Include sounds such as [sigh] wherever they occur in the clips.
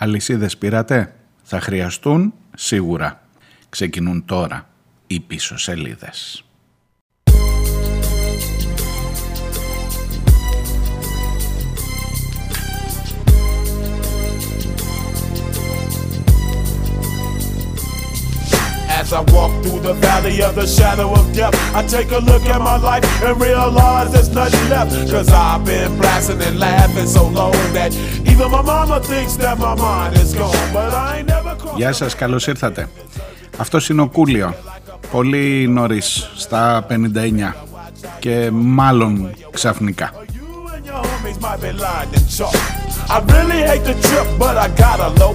Αλυσίδες πήρατε; Θα χρειαστούν σίγουρα. Ξεκινούν τώρα οι πίσω σελίδες. As I walk through the valley of the shadow of death, I take a look at my life and realize there's nothing left. Cause I've been blasting and laughing so long that even my mama thinks that my mind is gone. But I ain't never Γεια σας, καλώς ήρθατε. Αυτός είναι ο Κούλιο. Πολύ νωρίς, στα 59. Και μάλλον ξαφνικά. I really hate the trip, but I gotta low.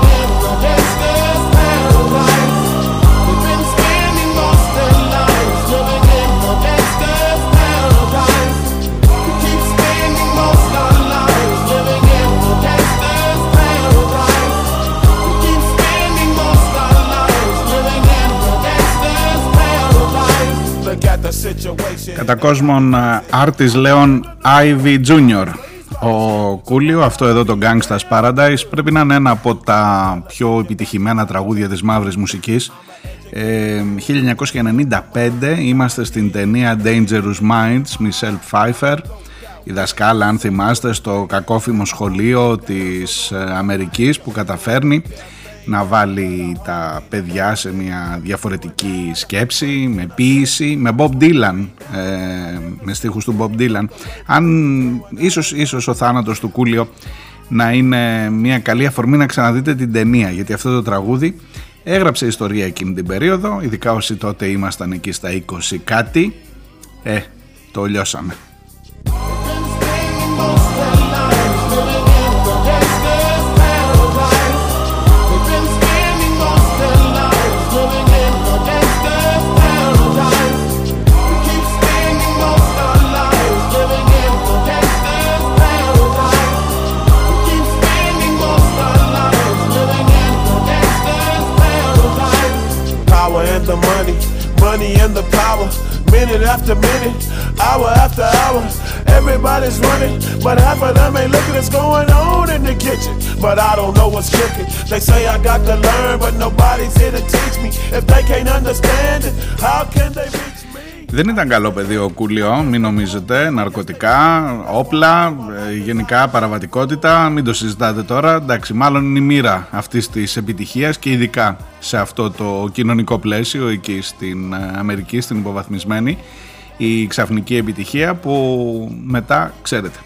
Κατά κόσμον Άρτης Λέων Ivy Jr. Ο Κούλιο, αυτό εδώ το Gangsta's Paradise πρέπει να είναι ένα από τα πιο επιτυχημένα τραγούδια της μαύρης μουσικής. Ε, 1995 είμαστε στην ταινία Dangerous Minds Michelle Pfeiffer. Η δασκάλα αν θυμάστε στο κακόφημο σχολείο της ε, Αμερικής που καταφέρνει να βάλει τα παιδιά σε μια διαφορετική σκέψη, με ποίηση, με Bob Dylan, ε, με στίχους του Bob Dylan. Αν ίσως, ίσως ο θάνατος του Κούλιο να είναι μια καλή αφορμή να ξαναδείτε την ταινία, γιατί αυτό το τραγούδι έγραψε ιστορία εκείνη την περίοδο, ειδικά όσοι τότε ήμασταν εκεί στα 20 κάτι, ε, το λιώσαμε. And the power. Minute after minute, hour after hour, everybody's running, but half of them ain't looking what's going on in the kitchen. But I don't know what's cooking. They say I got to learn, but nobody's here to teach me. If they can't understand it, how can they me? Δεν ήταν καλό παιδί ο Κούλιο, μην νομίζετε, ναρκωτικά, όπλα, γενικά παραβατικότητα, μην το συζητάτε τώρα. Εντάξει, μάλλον είναι η μοίρα αυτής της επιτυχίας και ειδικά σε αυτό το κοινωνικό πλαίσιο εκεί στην Αμερική, στην υποβαθμισμένη, η ξαφνική επιτυχία που μετά, ξέρετε,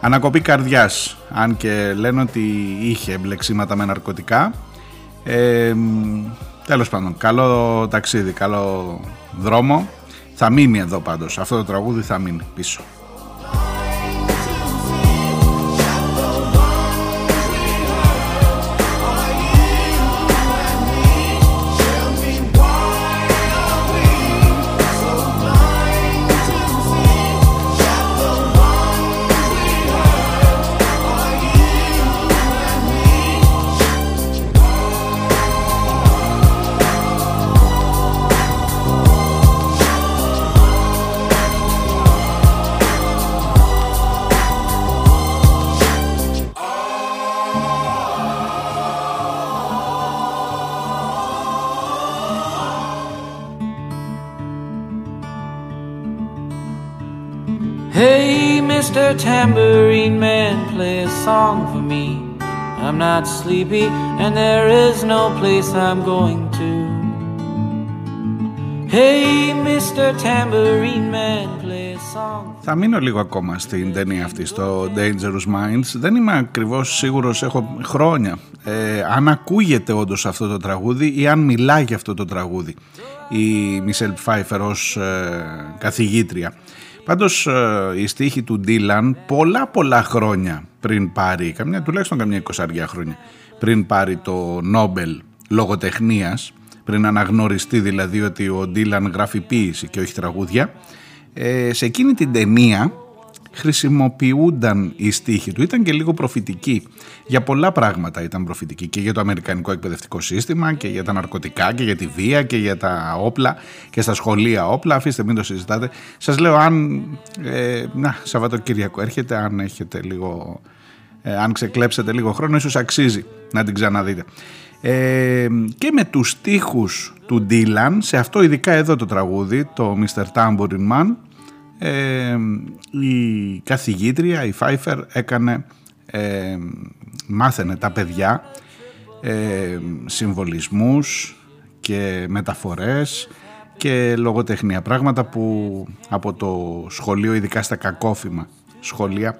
ανακοπή καρδιάς, αν και λένε ότι είχε μπλεξίματα με ναρκωτικά. Ε, τέλος πάντων, καλό ταξίδι, καλό δρόμο θα μείνει εδώ πάντως. Αυτό το τραγούδι θα μείνει πίσω. Tambourine man, play a song for me. I'm not sleepy, and there is no place I'm going to. Hey, Mr. Tambourine Man, play a song. Θα μείνω λίγο ακόμα στην ταινία αυτή, στο Dangerous Minds. Δεν είμαι ακριβώς σίγουρος, έχω χρόνια. Ε, αν ακούγεται όντως αυτό το τραγούδι ή αν μιλάει για αυτό το τραγούδι η Μισελ Pfeiffer ως ε, καθηγήτρια. Πάντως ε, η στίχη του Ντίλαν πολλά πολλά χρόνια πριν πάρει, καμιά, τουλάχιστον καμιά εικοσαριά χρόνια, πριν πάρει το Νόμπελ λογοτεχνίας, πριν αναγνωριστεί δηλαδή ότι ο Ντίλαν γράφει ποίηση και όχι τραγούδια, ε, σε εκείνη την ταινία χρησιμοποιούνταν οι στίχοι του. Ήταν και λίγο προφητική. Για πολλά πράγματα ήταν προφητική και για το αμερικανικό εκπαιδευτικό σύστημα και για τα ναρκωτικά και για τη βία και για τα όπλα και στα σχολεία όπλα. Αφήστε μην το συζητάτε. Σας λέω αν ε, να, Σαββατοκύριακο έρχεται, αν έχετε λίγο... Ε, αν ξεκλέψετε λίγο χρόνο ίσως αξίζει να την ξαναδείτε. Ε, και με τους στίχους του Dylan σε αυτό ειδικά εδώ το τραγούδι το Mr. Tambourine Man ε, η καθηγήτρια η Φάιφερ έκανε ε, μάθαινε τα παιδιά ε, συμβολισμούς και μεταφορές και λογοτεχνία πράγματα που από το σχολείο ειδικά στα κακόφημα σχολεία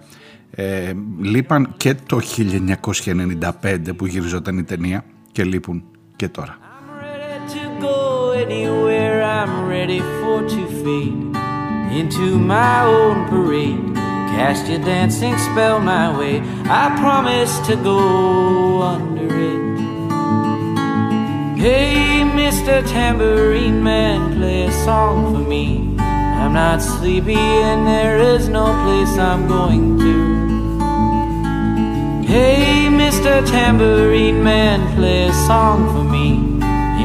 ε, λείπαν και το 1995 που γυριζόταν η ταινία και λείπουν και τώρα. Into my own parade. Cast your dancing spell my way. I promise to go under it. Hey, Mr. Tambourine Man, play a song for me. I'm not sleepy and there is no place I'm going to. Hey, Mr. Tambourine Man, play a song for me.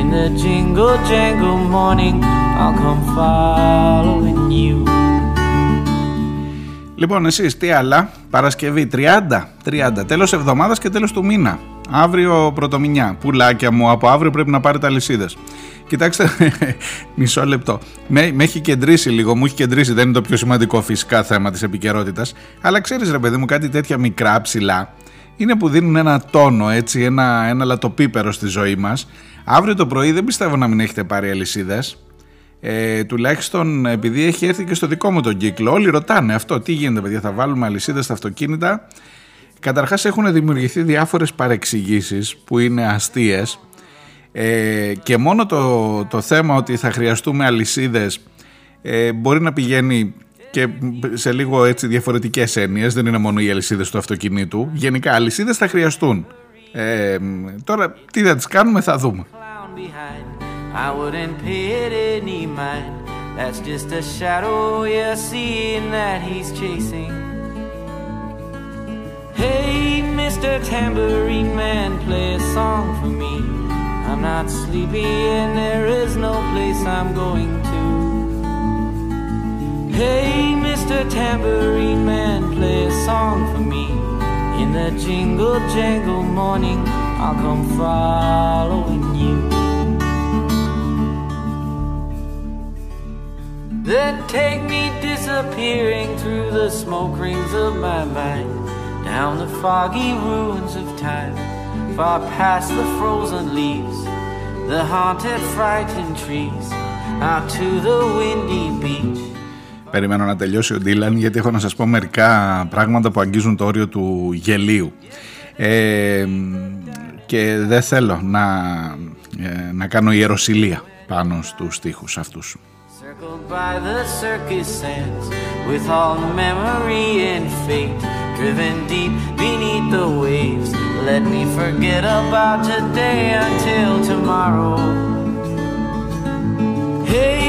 In the jingle jangle morning, I'll come following you. Λοιπόν, εσείς τι άλλα, Παρασκευή 30, 30, τέλος εβδομάδας και τέλος του μήνα. Αύριο πρωτομηνιά, πουλάκια μου, από αύριο πρέπει να πάρετε αλυσίδες. Κοιτάξτε, [laughs] μισό λεπτό. Με, με έχει κεντρήσει λίγο, μου έχει κεντρήσει, δεν είναι το πιο σημαντικό φυσικά θέμα της επικαιρότητας. Αλλά ξέρεις ρε παιδί μου, κάτι τέτοια μικρά ψηλά είναι που δίνουν ένα τόνο, έτσι, ένα, ένα λατοπίπερο στη ζωή μας. Αύριο το πρωί δεν πιστεύω να μην έχετε πάρει αλυσίδες. Ε, τουλάχιστον επειδή έχει έρθει και στο δικό μου τον κύκλο. Όλοι ρωτάνε αυτό, τι γίνεται παιδιά, θα βάλουμε αλυσίδες στα αυτοκίνητα. Καταρχάς έχουν δημιουργηθεί διάφορες παρεξηγήσεις που είναι αστείες ε, και μόνο το, το θέμα ότι θα χρειαστούμε αλυσίδες ε, μπορεί να πηγαίνει και σε λίγο έτσι διαφορετικές έννοιες, δεν είναι μόνο οι αλυσίδες του αυτοκινήτου. Γενικά αλυσίδες θα χρειαστούν. Ε, τώρα τι θα τις κάνουμε θα δούμε. I wouldn't pay it any mind. That's just a shadow you're seeing that he's chasing. Hey, Mr. Tambourine Man, play a song for me. I'm not sleepy and there is no place I'm going to. Hey, Mr. Tambourine Man, play a song for me. In the jingle jangle morning, I'll come following you. Then take me disappearing through the smoke rings of my mind, down the foggy ruins of time, far past the frozen leaves, the haunted, frightened trees, out to the windy beach. Περιμένω να τελειώσει ο Ντίλαν γιατί έχω να σας πω μερικά πράγματα που αγγίζουν το όριο του γελίου. Ε, και δεν θέλω να, ε, να κάνω ιεροσιλία πάνω στους στίχους αυτούς. by the circus sands with all memory and fate driven deep beneath the waves let me forget about today until tomorrow hey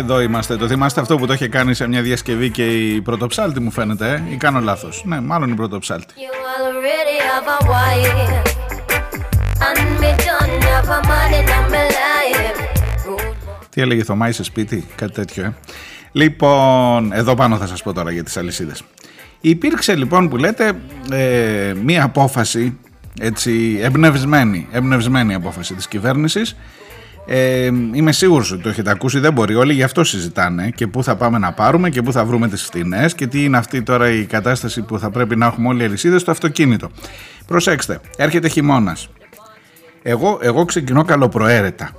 Εδώ είμαστε. Το θυμάστε αυτό που το είχε κάνει σε μια διασκευή και η πρωτοψάλτη μου φαίνεται, ε; ή κάνω λάθος. Ναι, μάλλον η πρωτοψάλτη. Τι έλεγε Θωμά, είσαι σπίτι, κάτι τέτοιο, ε; Λοιπόν, εδώ πάνω θα σας πω τώρα για τις αλυσίδες. Υπήρξε λοιπόν που λέτε ε, μία απόφαση έτσι εμπνευσμένη, εμπνευσμένη απόφαση της κυβέρνησης ε, είμαι σίγουρος ότι το έχετε ακούσει, δεν μπορεί. Όλοι γι' αυτό συζητάνε και πού θα πάμε να πάρουμε και πού θα βρούμε τις φτηνές και τι είναι αυτή τώρα η κατάσταση που θα πρέπει να έχουμε όλοι οι αλυσίδες στο αυτοκίνητο. Προσέξτε, έρχεται χειμώνας. Εγώ, εγώ ξεκινώ καλοπροαίρετα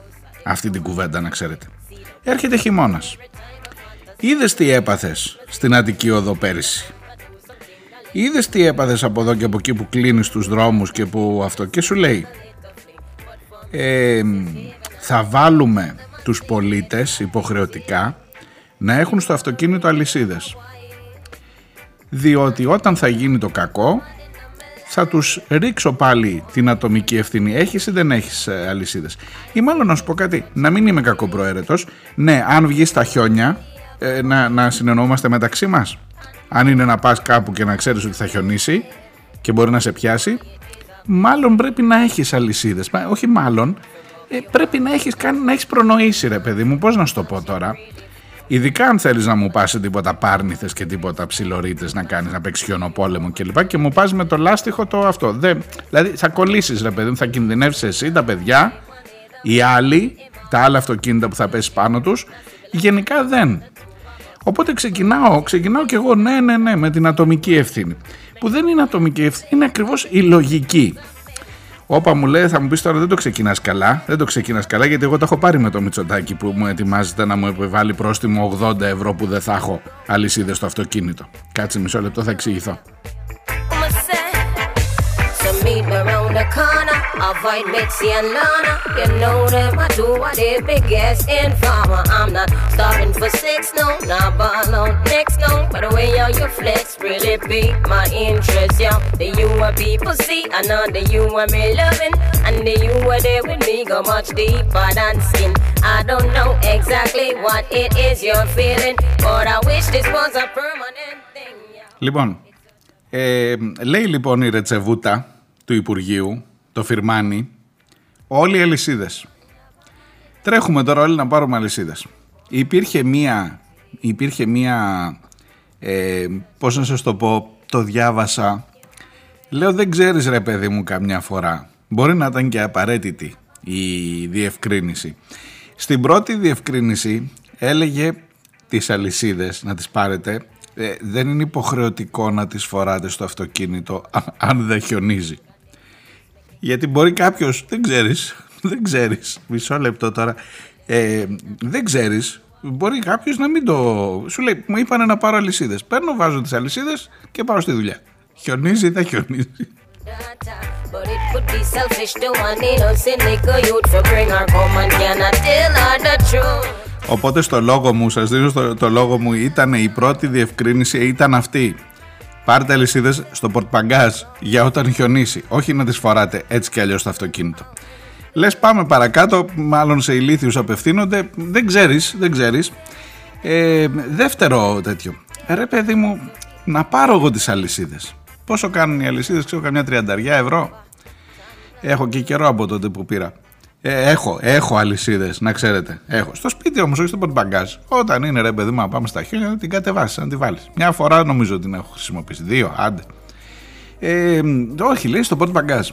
αυτή την κουβέντα να ξέρετε. Έρχεται χειμώνας. Είδες τι έπαθες στην Αττική Οδό πέρυσι; Είδες τι έπαθες από εδώ και από εκεί που κλείνεις τους δρόμους και που αυτό και σου λέει; Ε, θα βάλουμε τους πολίτες υποχρεωτικά να έχουν στο αυτοκίνητο αλυσίδες. Διότι όταν θα γίνει το κακό θα τους ρίξω πάλι την ατομική ευθύνη. Έχεις ή δεν έχεις ε, αλυσίδες. Ή μάλλον να σου πω κάτι, να μην είμαι κακοπροαίρετος. Ναι, αν βγεις στα χιόνια, ε, να, να συνεννοούμαστε μεταξύ μας. Αν είναι να πας κάπου και να ξέρεις ότι θα χιονίσει και μπορεί να σε πιάσει, μάλλον πρέπει να έχεις αλυσίδες. Όχι μάλλον, ε, πρέπει να έχεις, κάνει, να έχεις προνοήσει ρε παιδί μου, πώς να σου το πω τώρα; Ειδικά αν θέλεις να μου πας σε τίποτα πάρνηθες και τίποτα ψιλορίτες να κάνεις, να παίξεις χιονοπόλεμο κλπ. Και, και μου πας με το λάστιχο το αυτό. Δεν, δηλαδή θα κολλήσεις ρε παιδί μου, θα κινδυνεύσεις εσύ, τα παιδιά, οι άλλοι, τα άλλα αυτοκίνητα που θα πέσει πάνω τους. Γενικά δεν. Οπότε ξεκινάω, ξεκινάω και εγώ ναι, ναι, ναι, με την ατομική ευθύνη. Που δεν είναι ατομική ευθύνη, είναι ακριβώς η λογική. Όπα μου λέει, θα μου πεις τώρα δεν το ξεκινάς καλά. Δεν το ξεκινάς καλά γιατί εγώ το έχω πάρει με το Μητσοτάκι που μου ετοιμάζεται να μου επιβάλλει πρόστιμο 80 ευρώ που δεν θα έχω αλυσίδες στο αυτοκίνητο. Κάτσε μισό λεπτό, θα εξηγηθώ. meet me round the corner. Avoid Mitzi and Lana. You know them, I do what they big ass informer. I'm not stopping for six, no, not ball out next, no. But the way all you flex really beat my interest, yo. The you are people see, I know the you are me loving. And the you are there with me go much deeper than skin. I don't know exactly what it is you're feeling, but I wish this was a permanent thing. Λοιπόν, ε, λέει λοιπόν η Ρετσεβούτα του Υπουργείου, το Φιρμάνι, όλοι οι αλυσίδες. Τρέχουμε τώρα όλοι να πάρουμε αλυσίδες. Υπήρχε μία, υπήρχε μία, ε, πώς να σας το πω, το διάβασα. Λέω δεν ξέρεις ρε παιδί μου καμιά φορά. Μπορεί να ήταν και απαραίτητη η διευκρίνηση. Στην πρώτη διευκρίνηση έλεγε τις αλυσίδες να τις πάρετε. Ε, δεν είναι υποχρεωτικό να τις φοράτε στο αυτοκίνητο αν δεν χιονίζει. Γιατί μπορεί κάποιος, δεν ξέρεις, δεν ξέρεις. Μισό λεπτό τώρα. Ε, δεν ξέρεις. Μπορεί κάποιος να μην το. Σου λέει, μου είπανε να πάρω αλυσίδες. Παίρνω, βάζω τις αλυσίδες και πάω στη δουλειά. Χιονίζει ή δεν χιονίζει. Οπότε στο λόγο μου, σας δίνω στο, το λόγο μου, ήταν η πρώτη διευκρίνηση, ήταν αυτή. Πάρτε αλυσίδες στο πορτπαγκάζ για όταν χιονίσει. Όχι να τις φοράτε έτσι κι αλλιώς στο αυτοκίνητο. Λες, πάμε παρακάτω, μάλλον σε ηλίθιους απευθύνονται. Δεν ξέρεις, δεν ξέρεις. Ε, δεύτερο τέτοιο. Ρε, παιδί μου, να πάρω εγώ τις αλυσίδες. Πόσο κάνουν οι αλυσίδες, ξέρω, καμιά τριανταριά ευρώ. Έχω και καιρό από τότε που πήρα. Ε, έχω, έχω αλυσίδες, να ξέρετε. Έχω. Στο σπίτι όμως, όχι στο πορτμπαγκάζ. Όταν είναι ρε παιδί μου, πάμε στα χέρια, την κατεβάσεις, να τη βάλεις. Μια φορά νομίζω ότι την έχω χρησιμοποιήσει. Δύο, άντε. Ε, όχι, λέει στο πορτμπαγκάζ.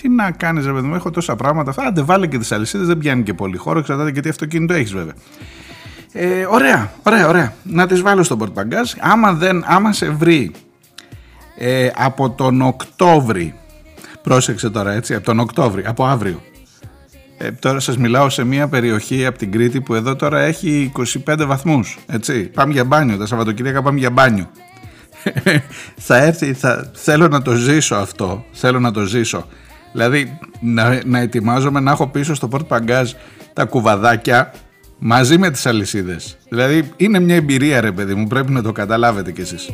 Τι να κάνεις, ρε παιδί μου, έχω τόσα πράγματα. Αυτά, άντε, βάλε και τις αλυσίδες, δεν πιάνει και πολύ χώρο, εξαρτάται και τι αυτοκίνητο έχεις βέβαια. Ε, ωραία, ωραία, ωραία. Να τις βάλω στο πορτμπαγκάζ. Άμα, δεν, άμα σε βρει ε, από τον Οκτώβρη, πρόσεξε τώρα έτσι, από τον Οκτώβρη, από αύριο, ε, τώρα σας μιλάω σε μια περιοχή από την Κρήτη που εδώ τώρα έχει 25 βαθμούς, έτσι. Πάμε για μπάνιο, τα Σαββατοκύριακα πάμε για μπάνιο. θα έρθει, θα, θέλω να το ζήσω αυτό, θέλω να το ζήσω. Δηλαδή να, να ετοιμάζομαι να έχω πίσω στο πόρτ παγκάζ τα κουβαδάκια μαζί με τις αλυσίδες. Δηλαδή είναι μια εμπειρία ρε παιδί μου, πρέπει να το καταλάβετε κι εσείς.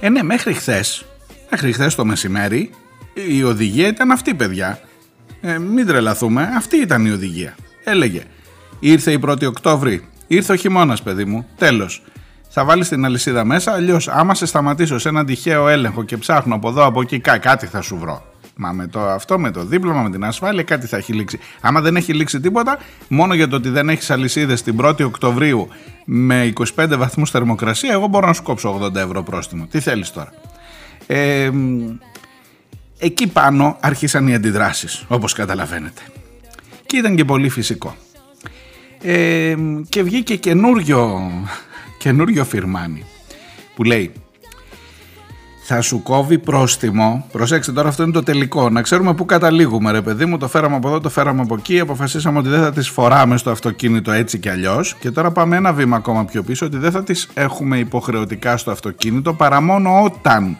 Ε, ναι, μέχρι χθες, μέχρι χθες το μεσημέρι, η οδηγία ήταν αυτή, παιδιά. Ε, μην τρελαθούμε, αυτή ήταν η οδηγία. Έλεγε, ήρθε η 1η Οκτώβρη, ήρθε ο χειμώνας, παιδί μου, τέλος. θα βάλεις την αλυσίδα μέσα. Αλλιώς, άμα σε σταματήσω σε έναν τυχαίο έλεγχο και ψάχνω από εδώ από εκεί, κάτι θα σου βρω. Μα με το αυτό, με το δίπλωμα, με την ασφάλεια, κάτι θα έχει λήξει. Άμα δεν έχει λήξει τίποτα, μόνο για το ότι δεν έχεις αλυσίδες την 1η Οκτωβρίου με 25 βαθμούς θερμοκρασία, εγώ μπορώ να σου κόψω 80 ευρώ πρόστιμο. Τι θέλεις τώρα; Ε, εκεί πάνω άρχισαν οι αντιδράσεις, όπως καταλαβαίνετε. Και ήταν και πολύ φυσικό. Ε, και βγήκε καινούριο, καινούριο φιρμάνι που λέει θα σου κόβει πρόστιμο. Προσέξτε τώρα, αυτό είναι το τελικό. Να ξέρουμε πού καταλήγουμε, ρε παιδί μου. Το φέραμε από εδώ, το φέραμε από εκεί. Αποφασίσαμε ότι δεν θα τις φοράμε στο αυτοκίνητο έτσι κι αλλιώς. Και τώρα πάμε ένα βήμα ακόμα πιο πίσω, ότι δεν θα τις έχουμε υποχρεωτικά στο αυτοκίνητο παρά μόνο όταν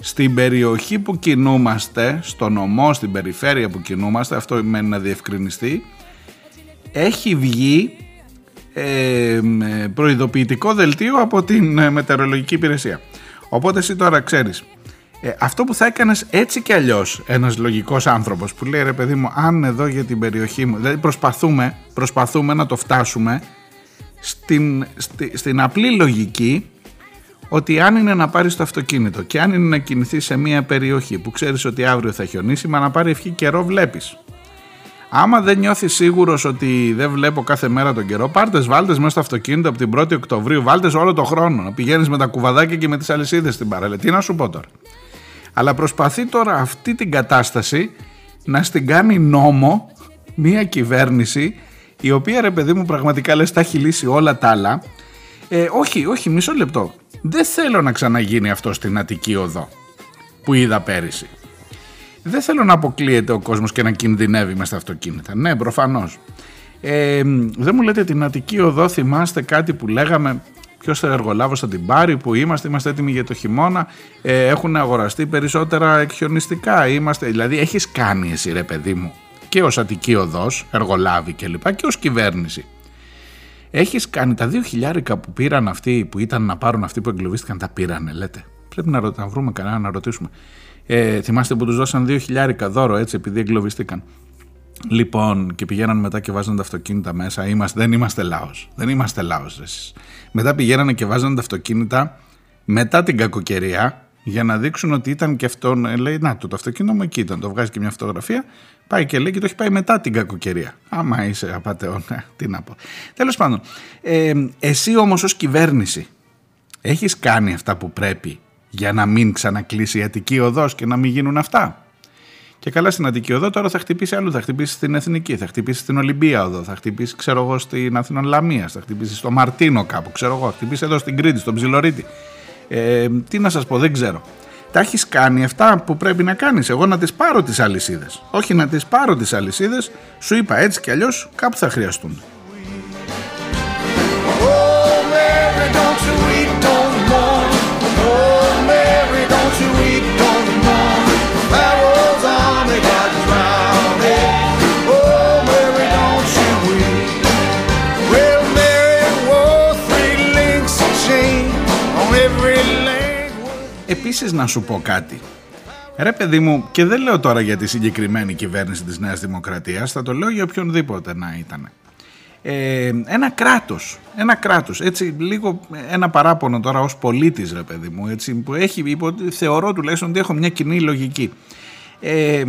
στην περιοχή που κινούμαστε, στο νομό, στην περιφέρεια που κινούμαστε, αυτό μένει να διευκρινιστεί, έχει βγει ε, προειδοποιητικό δελτίο από την ε, μετεωρολογική υπηρεσία. Οπότε εσύ τώρα ξέρεις, ε, αυτό που θα έκανες έτσι κι αλλιώς ένας λογικός άνθρωπος που λέει ρε παιδί μου αν εδώ για την περιοχή μου, δηλαδή προσπαθούμε, προσπαθούμε να το φτάσουμε στην, στην απλή λογική ότι αν είναι να πάρεις το αυτοκίνητο και αν είναι να κινηθείς σε μια περιοχή που ξέρεις ότι αύριο θα χιονίσει, μα να πάρει ευχή καιρό βλέπεις. Άμα δεν νιώθει σίγουρος ότι δεν βλέπω κάθε μέρα τον καιρό, πάρτες βάλτες μέσα στο αυτοκίνητο από την 1η Οκτωβρίου, βάλτες όλο το χρόνο. Να πηγαίνεις με τα κουβαδάκια και με τις αλυσίδες στην παραλία. Τι να σου πω τώρα. Αλλά προσπαθεί τώρα αυτή την κατάσταση να στην κάνει νόμο μια κυβέρνηση η οποία ρε παιδί μου πραγματικά λες τα έχει λύσει όλα τα άλλα. Ε, όχι, όχι, μισό λεπτό. Δεν θέλω να ξαναγίνει αυτό στην Αττική Οδό που είδα πέρυσι. Δεν θέλω να αποκλείεται ο κόσμος και να κινδυνεύει με στα αυτοκίνητα. Ναι, προφανώς. Ε, δεν μου λέτε την Αττική Οδό θυμάστε κάτι που λέγαμε ποιος εργολάβο θα την πάρει, που είμαστε, είμαστε έτοιμοι για το χειμώνα, ε, έχουν αγοραστεί περισσότερα εκχιονιστικά, είμαστε, δηλαδή έχεις κάνει εσύ ρε παιδί μου και ως Αττική Οδός, εργολάβη κλπ και, και ως κυβέρνηση Έχεις κάνει τα δύο χιλιάρικα που πήραν αυτοί που ήταν να πάρουν αυτοί που εγκλωβίστηκαν, τα πήρανε, λέτε. Πρέπει να, να βρούμε κανένα να ρωτήσουμε. Ε, θυμάστε που τους δώσαν δύο χιλιάρικα δώρο έτσι επειδή εγκλωβίστηκαν. Λοιπόν, και πηγαίναν μετά και βάζαν τα αυτοκίνητα μέσα. Είμαστε, δεν είμαστε λαός. Δεν είμαστε λαός, Μετά πηγαίνανε και βάζαν τα αυτοκίνητα μετά την κακοκαιρία για να δείξουν ότι ήταν και αυτόν. Ε, λέει, Να, το, το αυτοκίνητο μου εκεί ήταν. Το βγάζει και μια φωτογραφία Πάει και λέει και το έχει πάει μετά την κακοκαιρία. Άμα είσαι απαταιώνα, ναι, [laughs] τι να πω. Τέλος πάντων, ε, εσύ όμως ως κυβέρνηση έχεις κάνει αυτά που πρέπει για να μην ξανακλείσει η Αττική Οδός και να μην γίνουν αυτά. Και καλά στην Αττική Οδό τώρα θα χτυπήσει αλλού, θα χτυπήσει στην Εθνική, θα χτυπήσει στην Ολυμπία Οδό, θα χτυπήσει ξέρω εγώ στην Αθηνών Λαμία, θα χτυπήσει στο Μαρτίνο κάπου, ξέρω εγώ, θα χτυπήσει εδώ στην Κρήτη, στον Ψιλορίτη. Ε, τι να σας πω, δεν ξέρω τα έχεις κάνει αυτά που πρέπει να κάνεις. Εγώ να τις πάρω τις αλυσίδες. Όχι να τις πάρω τις αλυσίδες, σου είπα έτσι κι αλλιώς κάπου θα χρειαστούν. Επίσης να σου πω κάτι. Ρε παιδί μου, και δεν λέω τώρα για τη συγκεκριμένη κυβέρνηση της Νέας Δημοκρατίας, θα το λέω για οποιονδήποτε να ήταν. Ε, ένα κράτος, ένα κράτος, έτσι λίγο ένα παράπονο τώρα ως πολίτης ρε παιδί μου, έτσι, που έχει, υπο, θεωρώ τουλάχιστον ότι έχω μια κοινή λογική. Ε,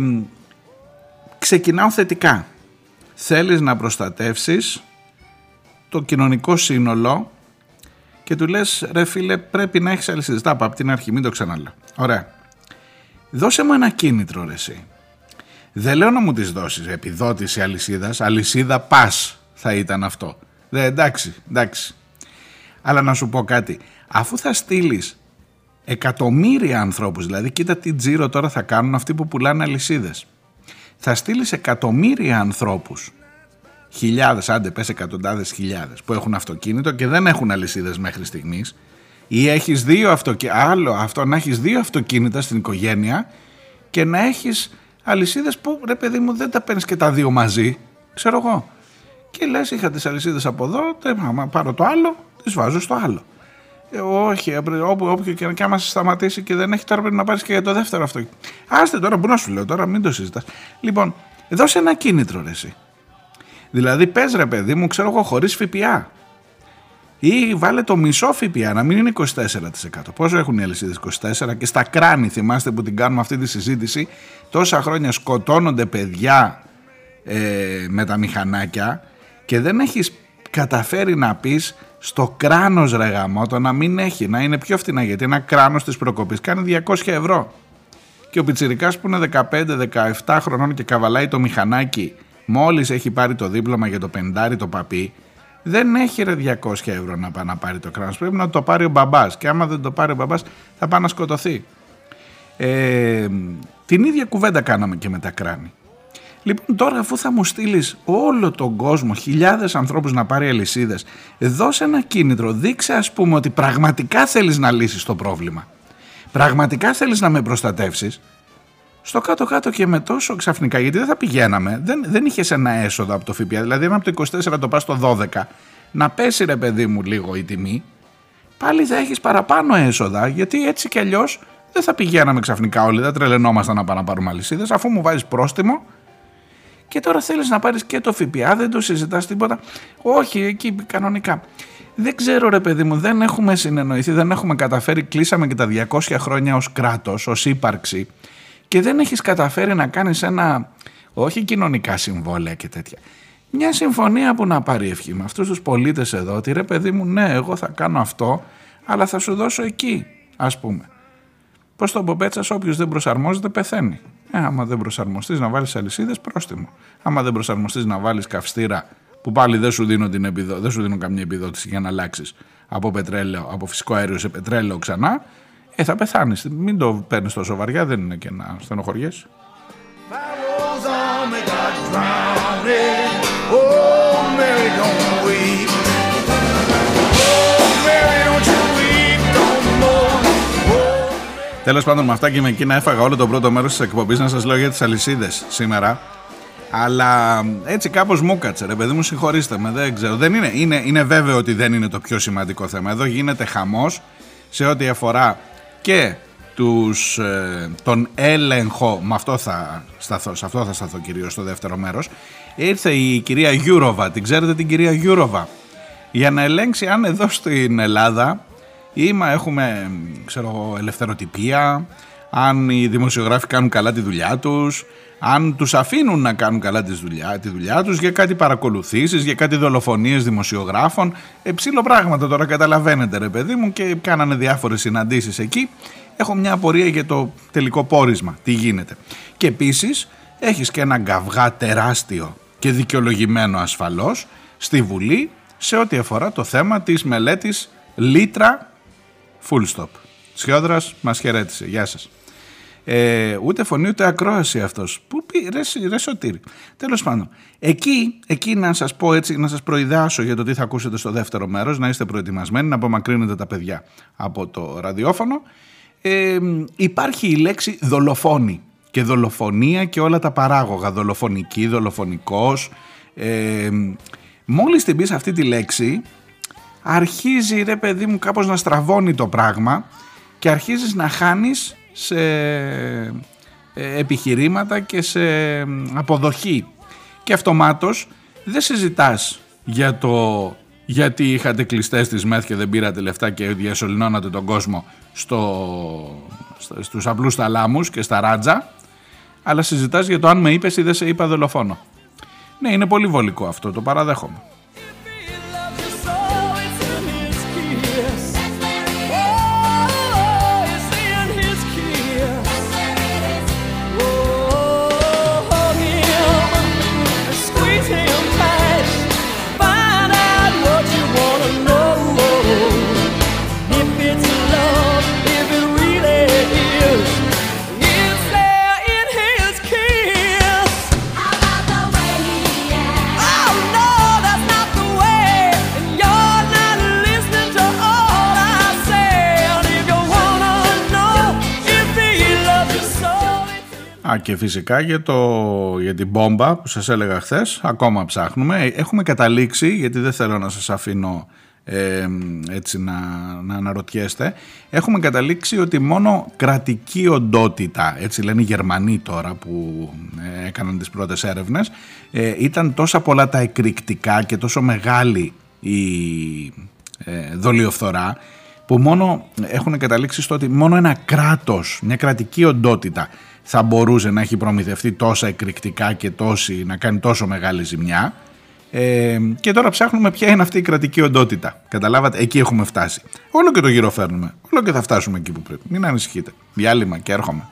ξεκινάω θετικά. Θέλεις να προστατεύσεις το κοινωνικό σύνολο και του λες, ρε φίλε, πρέπει να έχεις αλυσίδε. Τα από την αρχή, μην το ξαναλέω. Ωραία. Δώσε μου ένα κίνητρο, ρε, εσύ. Δεν λέω να μου τις δώσεις επιδότηση αλυσίδας. Αλυσίδα πας θα ήταν αυτό. Δε, εντάξει, εντάξει. Αλλά να σου πω κάτι. Αφού θα στείλεις εκατομμύρια ανθρώπους, δηλαδή κοίτα τι τζίρο τώρα θα κάνουν αυτοί που πουλάνε αλυσίδες. Θα στείλεις εκατομμύρια ανθρώπους χιλιάδες, άντε πες εκατοντάδες χιλιάδες που έχουν αυτοκίνητο και δεν έχουν αλυσίδες μέχρι στιγμής ή έχεις δύο αυτοκίνητα, άλλο αυτό να έχεις δύο αυτοκίνητα στην οικογένεια και να έχεις αλυσίδες που ρε παιδί μου δεν τα παίρνεις και τα δύο μαζί, ξέρω εγώ. Και λες είχα τις αλυσίδες από εδώ, άμα πάρω το άλλο, τις βάζω στο άλλο. Ε, όχι, όπου, όποιο και, και άμα σε σταματήσει και δεν έχει τώρα πρέπει να πάρεις και για το δεύτερο αυτοκίνητο. Άστε τώρα, που να σου λέω τώρα, μην το συζητάς. Λοιπόν, δώσε ένα κίνητρο ρε εσύ. Δηλαδή πες ρε παιδί μου, ξέρω εγώ, χωρίς ΦΠΑ. Ή βάλε το μισό ΦΠΑ, να μην είναι 24%. Πόσο έχουν οι αλυσίδες 24% και στα κράνη, θυμάστε που την κάνουμε αυτή τη συζήτηση, τόσα χρόνια σκοτώνονται παιδιά ε, με τα μηχανάκια και δεν έχεις καταφέρει να πεις στο κράνος ρε γαμότο να μην έχει, να είναι πιο φθηνά γιατί ένα κράνος της προκοπής κάνει 200 ευρώ και ο πιτσιρικάς που είναι 15-17 χρονών και καβαλάει το μηχανάκι μόλις έχει πάρει το δίπλωμα για το πεντάρι το παπί δεν έχει ρε 200 ευρώ να πάει να πάρει το κράνος πρέπει να το πάρει ο μπαμπάς και άμα δεν το πάρει ο μπαμπάς θα πάει να σκοτωθεί ε, την ίδια κουβέντα κάναμε και με τα κράνη Λοιπόν, τώρα αφού θα μου στείλεις όλο τον κόσμο, χιλιάδες ανθρώπους να πάρει αλυσίδες, δώσε ένα κίνητρο. Δείξε, ας πούμε, ότι πραγματικά θέλεις να λύσεις το πρόβλημα. Πραγματικά θέλεις να με προστατεύσεις. Στο κάτω-κάτω και με τόσο ξαφνικά, γιατί δεν θα πηγαίναμε, δεν, δεν είχες ένα έσοδο από το ΦΠΑ. Δηλαδή, αν από το 24 το πας στο 12, να πέσει ρε παιδί μου λίγο η τιμή, πάλι θα έχεις παραπάνω έσοδα, γιατί έτσι κι αλλιώς δεν θα πηγαίναμε ξαφνικά όλοι, δεν τρελαινόμασταν να πάμε να πάρουμε αλυσίδες, αφού μου βάζεις πρόστιμο, και τώρα θέλεις να πάρεις και το ΦΠΑ, δεν το συζητάς τίποτα. Όχι, εκεί κανονικά. Δεν ξέρω ρε παιδί μου, δεν έχουμε συνεννοηθεί, δεν έχουμε καταφέρει, κλείσαμε και τα 200 χρόνια ως κράτος, ως ύπαρξη και δεν έχεις καταφέρει να κάνεις ένα, όχι κοινωνικά συμβόλαια και τέτοια, μια συμφωνία που να πάρει ευχή με αυτούς τους πολίτες εδώ, ότι ρε παιδί μου ναι εγώ θα κάνω αυτό, αλλά θα σου δώσω εκεί ας πούμε. Πώς το Μποπέτσας όποιος δεν προσαρμόζεται πεθαίνει. Ε, άμα δεν προσαρμοστείς να βάλεις αλυσίδες, πρόστιμο. Άμα δεν προσαρμοστείς να βάλεις καυστήρα που πάλι δεν σου, δίνω την επιδο... δεν σου δίνω καμία επιδότηση για να αλλάξεις από, πετρέλαιο, από φυσικό αέριο σε πετρέλαιο ξανά, ε, θα πεθάνεις. Μην το παίρνεις τόσο βαριά, δεν είναι και να στενοχωριέσαι. Τέλος πάντων, με αυτά και με εκείνα έφαγα όλο το πρώτο μέρος της εκπομπής να σας λέω για τις αλυσίδες σήμερα. Αλλά έτσι κάπως μου 'κατσε, ρε παιδί μου, συγχωρήστε με, δεν ξέρω. Δεν είναι, είναι, είναι βέβαιο ότι δεν είναι το πιο σημαντικό θέμα. Εδώ γίνεται χαμός σε ό,τι αφορά και τους, ε, τον έλεγχο, με αυτό θα σταθώ, σε αυτό θα σταθώ κυρίως στο δεύτερο μέρος, ήρθε η κυρία Γιούροβα, την ξέρετε την κυρία Γιούροβα, για να ελέγξει αν εδώ στην Ελλάδα ή μας έχουμε ξέρω, ελευθεροτυπία, αν οι δημοσιογράφοι κάνουν καλά τη δουλειά τους, αν τους αφήνουν να κάνουν καλά τη δουλειά, τη δουλειά τους για κάτι παρακολουθήσεις, για κάτι δολοφονίες δημοσιογράφων, ε, ψήλο πράγματα τώρα καταλαβαίνετε ρε παιδί μου και κάνανε διάφορες συναντήσεις εκεί. Έχω μια απορία για το τελικό πόρισμα, τι γίνεται. Και επίσης έχεις και ένα γκαυγά τεράστιο και δικαιολογημένο ασφαλώς στη Βουλή σε ό,τι αφορά το θέμα της μελέτης Λίτρα Full stop. Σιόδρα μας χαιρέτησε. Γεια σας. Ε, ούτε φωνή ούτε ακρόαση αυτός. Πού πει, ρε, ρε Σωτήρη. Τέλος πάντων, εκεί, εκεί να σας πω έτσι, να σας προειδάσω για το τι θα ακούσετε στο δεύτερο μέρος, να είστε προετοιμασμένοι, να απομακρύνετε τα παιδιά από το ραδιόφωνο. Ε, υπάρχει η λέξη δολοφόνη και δολοφονία και όλα τα παράγωγα. Δολοφονική, δολοφονικός. Ε, μόλις την πεις αυτή τη λέξη αρχίζει ρε παιδί μου κάπως να στραβώνει το πράγμα και αρχίζεις να χάνεις σε ε, επιχειρήματα και σε αποδοχή και αυτομάτως δεν συζητάς για το γιατί είχατε κλειστές τις ΜΕΘ και δεν πήρατε λεφτά και διασωληνώνατε τον κόσμο στο, στους απλούς θαλάμους και στα ράτζα αλλά συζητάς για το αν με είπες ή δεν σε είπα δολοφόνο. Ναι, είναι πολύ βολικό αυτό, το παραδέχομαι. Α, και φυσικά για, το, για την μπόμπα που σας έλεγα χθες, ακόμα ψάχνουμε. Έχουμε καταλήξει, γιατί δεν θέλω να σας αφήνω ε, έτσι να, να αναρωτιέστε, έχουμε καταλήξει ότι μόνο κρατική οντότητα, έτσι λένε οι Γερμανοί τώρα που ε, έκαναν τις πρώτες έρευνες, ε, ήταν τόσα πολλά τα εκρηκτικά και τόσο μεγάλη η ε, δολιοφθορά που μόνο έχουν καταλήξει στο ότι μόνο ένα κράτος, μια κρατική οντότητα θα μπορούσε να έχει προμηθευτεί τόσα εκρηκτικά και τόση, να κάνει τόσο μεγάλη ζημιά ε, και τώρα ψάχνουμε ποια είναι αυτή η κρατική οντότητα. Καταλάβατε, εκεί έχουμε φτάσει. Όλο και το γύρω φέρνουμε. Όλο και θα φτάσουμε εκεί που πρέπει. Μην ανησυχείτε. Διάλειμμα και έρχομαι.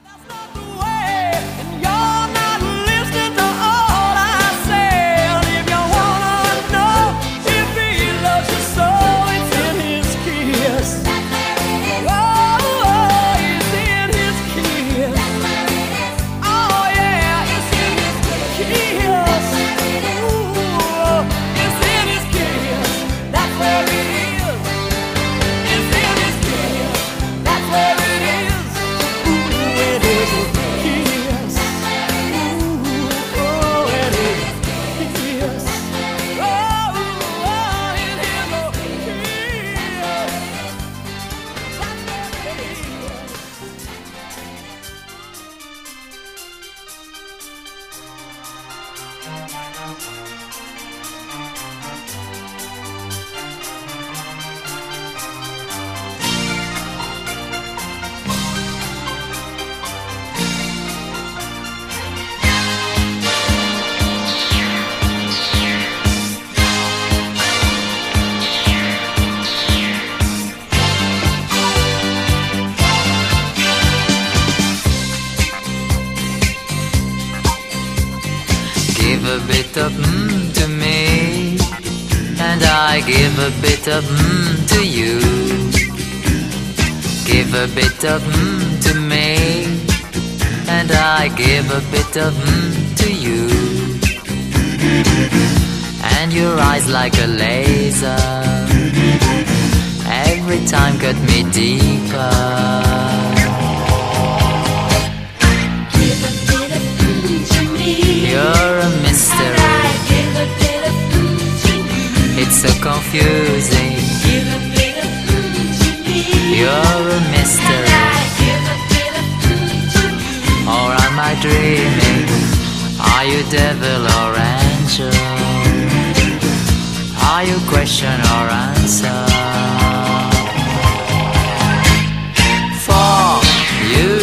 Of mmm to you. Give a bit of mmm to me, and I give a bit of mmm to you. And your eyes like a laser, every time cut me deeper. It's so confusing. You're a mystery. Or am I dreaming? Are you devil or angel? Are you question or answer? For you,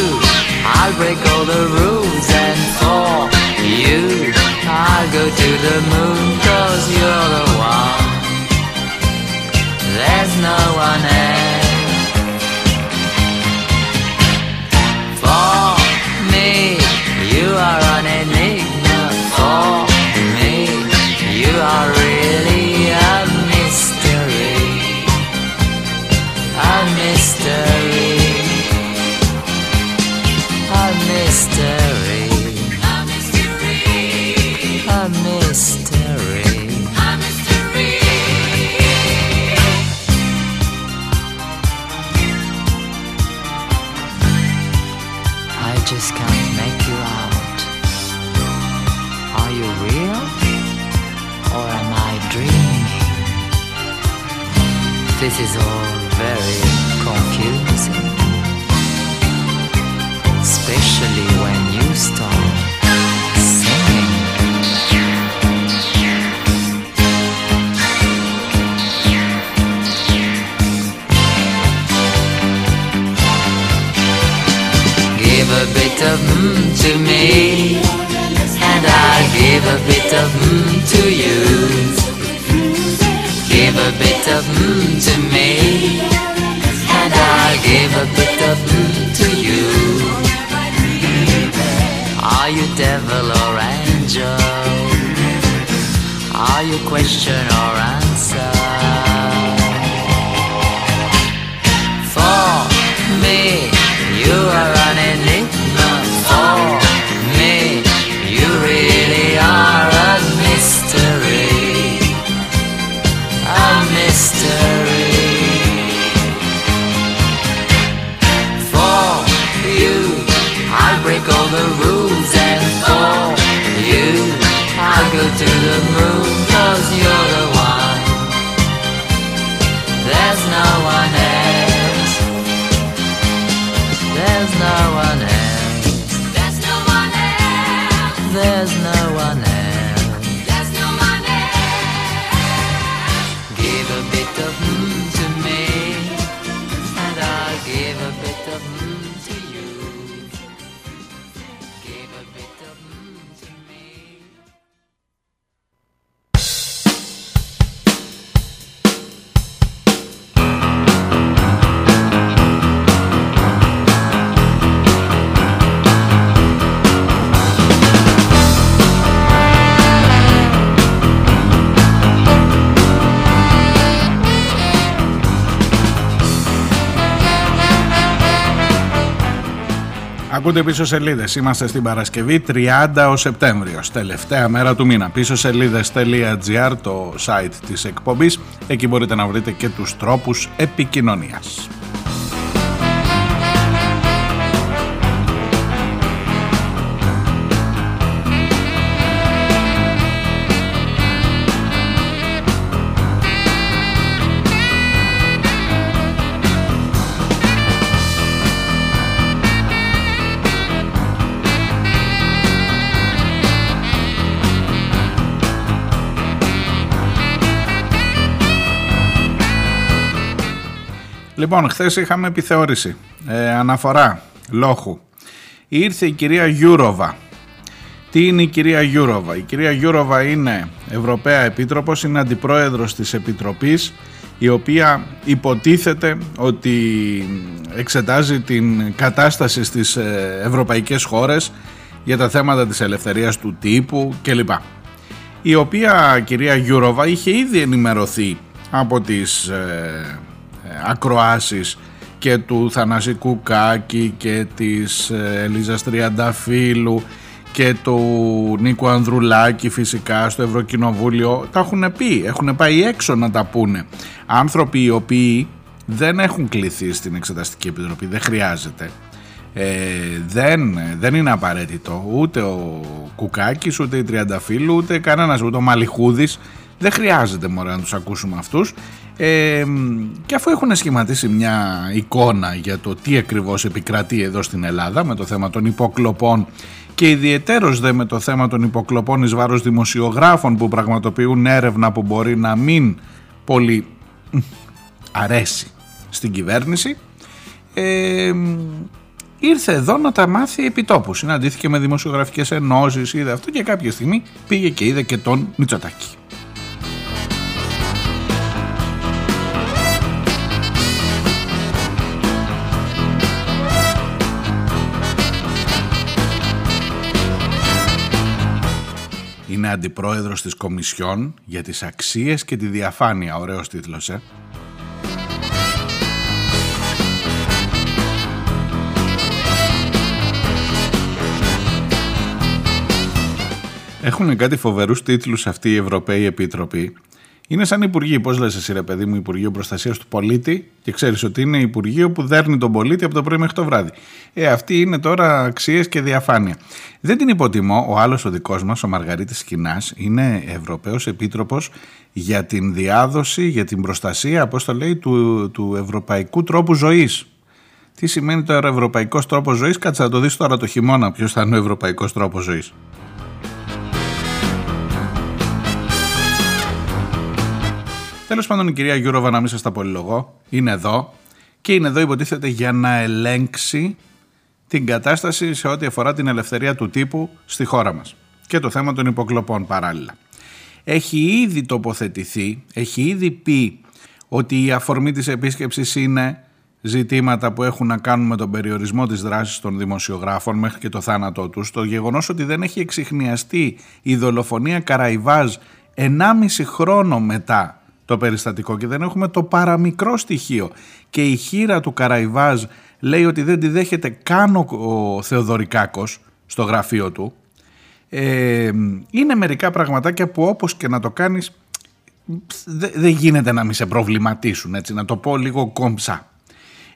I'll break all the rules and for you, I'll go to the moon cause you're the one no one else Ακούτε πίσω σελίδες. Είμαστε στην Παρασκευή 30 ο Σεπτέμβριος, τελευταία μέρα του μήνα. Πίσω σελίδες.gr το site της εκπομπής. Εκεί μπορείτε να βρείτε και τους τρόπους επικοινωνίας. Λοιπόν, χθες είχαμε επιθεώρηση, ε, αναφορά, λόγου. Ήρθε η κυρία Γιούροβα. Τι είναι η κυρία Γιούροβα; Η κυρία Γιούροβα είναι Ευρωπαία Επίτροπος, είναι αντιπρόεδρος της Επιτροπής, η οποία υποτίθεται ότι εξετάζει την κατάσταση στις ε, ευρωπαϊκές χώρες για τα θέματα της ελευθερίας του τύπου κλπ. Η οποία κυρία Γιούροβα είχε ήδη ενημερωθεί από τις ε, ακροάσεις και του Θανασικού Κάκη και της ε, Ελίζας Τριανταφύλου και του Νίκου Ανδρουλάκη φυσικά στο Ευρωκοινοβούλιο. Τα έχουν πει, έχουν πάει έξω να τα πούνε. Άνθρωποι οι οποίοι δεν έχουν κληθεί στην Εξεταστική Επιτροπή, δεν χρειάζεται. Ε, δεν, δεν είναι απαραίτητο. Ούτε ο Κουκάκης ούτε η Τριανταφύλου ούτε κανένας ούτε ο Μαλιχούδης. Δεν χρειάζεται μωρέ να τους ακούσουμε αυτούς ε, και αφού έχουν σχηματίσει μια εικόνα για το τι ακριβώς επικρατεί εδώ στην Ελλάδα με το θέμα των υποκλοπών και ιδιαιτέρως δε με το θέμα των υποκλοπών εις βάρος δημοσιογράφων που πραγματοποιούν έρευνα που μπορεί να μην πολύ αρέσει στην κυβέρνηση ε, ήρθε εδώ να τα μάθει επί τόπου. Συναντήθηκε με δημοσιογραφικές ενώσεις, είδε αυτό και κάποια στιγμή πήγε και είδε και τον Μητσοτάκη. Αντιπρόεδρος της Κομισιόν για τις αξίες και τη διαφάνεια. Ωραίος τίτλος, ε. Έχουν κάτι φοβερούς τίτλους αυτοί οι Ευρωπαίοι Επίτροποι; Είναι σαν Υπουργείο, πώς λες εσύ, ρε παιδί μου, Υπουργείο Προστασίας του Πολίτη, και ξέρεις ότι είναι Υπουργείο που δέρνει τον πολίτη από το πρωί μέχρι το βράδυ. Ε, αυτή είναι τώρα αξίες και διαφάνεια. Δεν την υποτιμώ. Ο άλλος ο δικός μας, ο Μαργαρίτης Σχοινάς, είναι Ευρωπαίος Επίτροπος για την διάδοση, για την προστασία, πώς το λέει, του, του ευρωπαϊκού τρόπου ζωής. Τι σημαίνει τώρα ευρωπαϊκός τρόπος ζωής, κάτσε να το δεις τώρα το χειμώνα, ποιος θα είναι ο ευρωπαϊκός τρόπος ζωής. Τέλος πάντων, η κυρία Γιούροβα, να μην σας τα πολυλογώ, είναι εδώ και είναι εδώ υποτίθεται για να ελέγξει την κατάσταση σε ό,τι αφορά την ελευθερία του τύπου στη χώρα μας και το θέμα των υποκλοπών παράλληλα. Έχει ήδη τοποθετηθεί, έχει ήδη πει ότι η αφορμή της επίσκεψης είναι ζητήματα που έχουν να κάνουν με τον περιορισμό της δράσης των δημοσιογράφων μέχρι και το θάνατό τους, το γεγονός ότι δεν έχει εξηχνιαστεί η δολοφονία Καραϊβάζ 1,5 χρόνο μετά το περιστατικό και δεν έχουμε το παραμικρό στοιχείο. Και η χείρα του Καραϊβάζ λέει ότι δεν τη δέχεται καν ο Θεοδωρικάκος στο γραφείο του. Ε, είναι μερικά πραγματάκια που όπως και να το κάνεις δεν γίνεται να μην σε προβληματίσουν έτσι, να το πω λίγο κόμψα.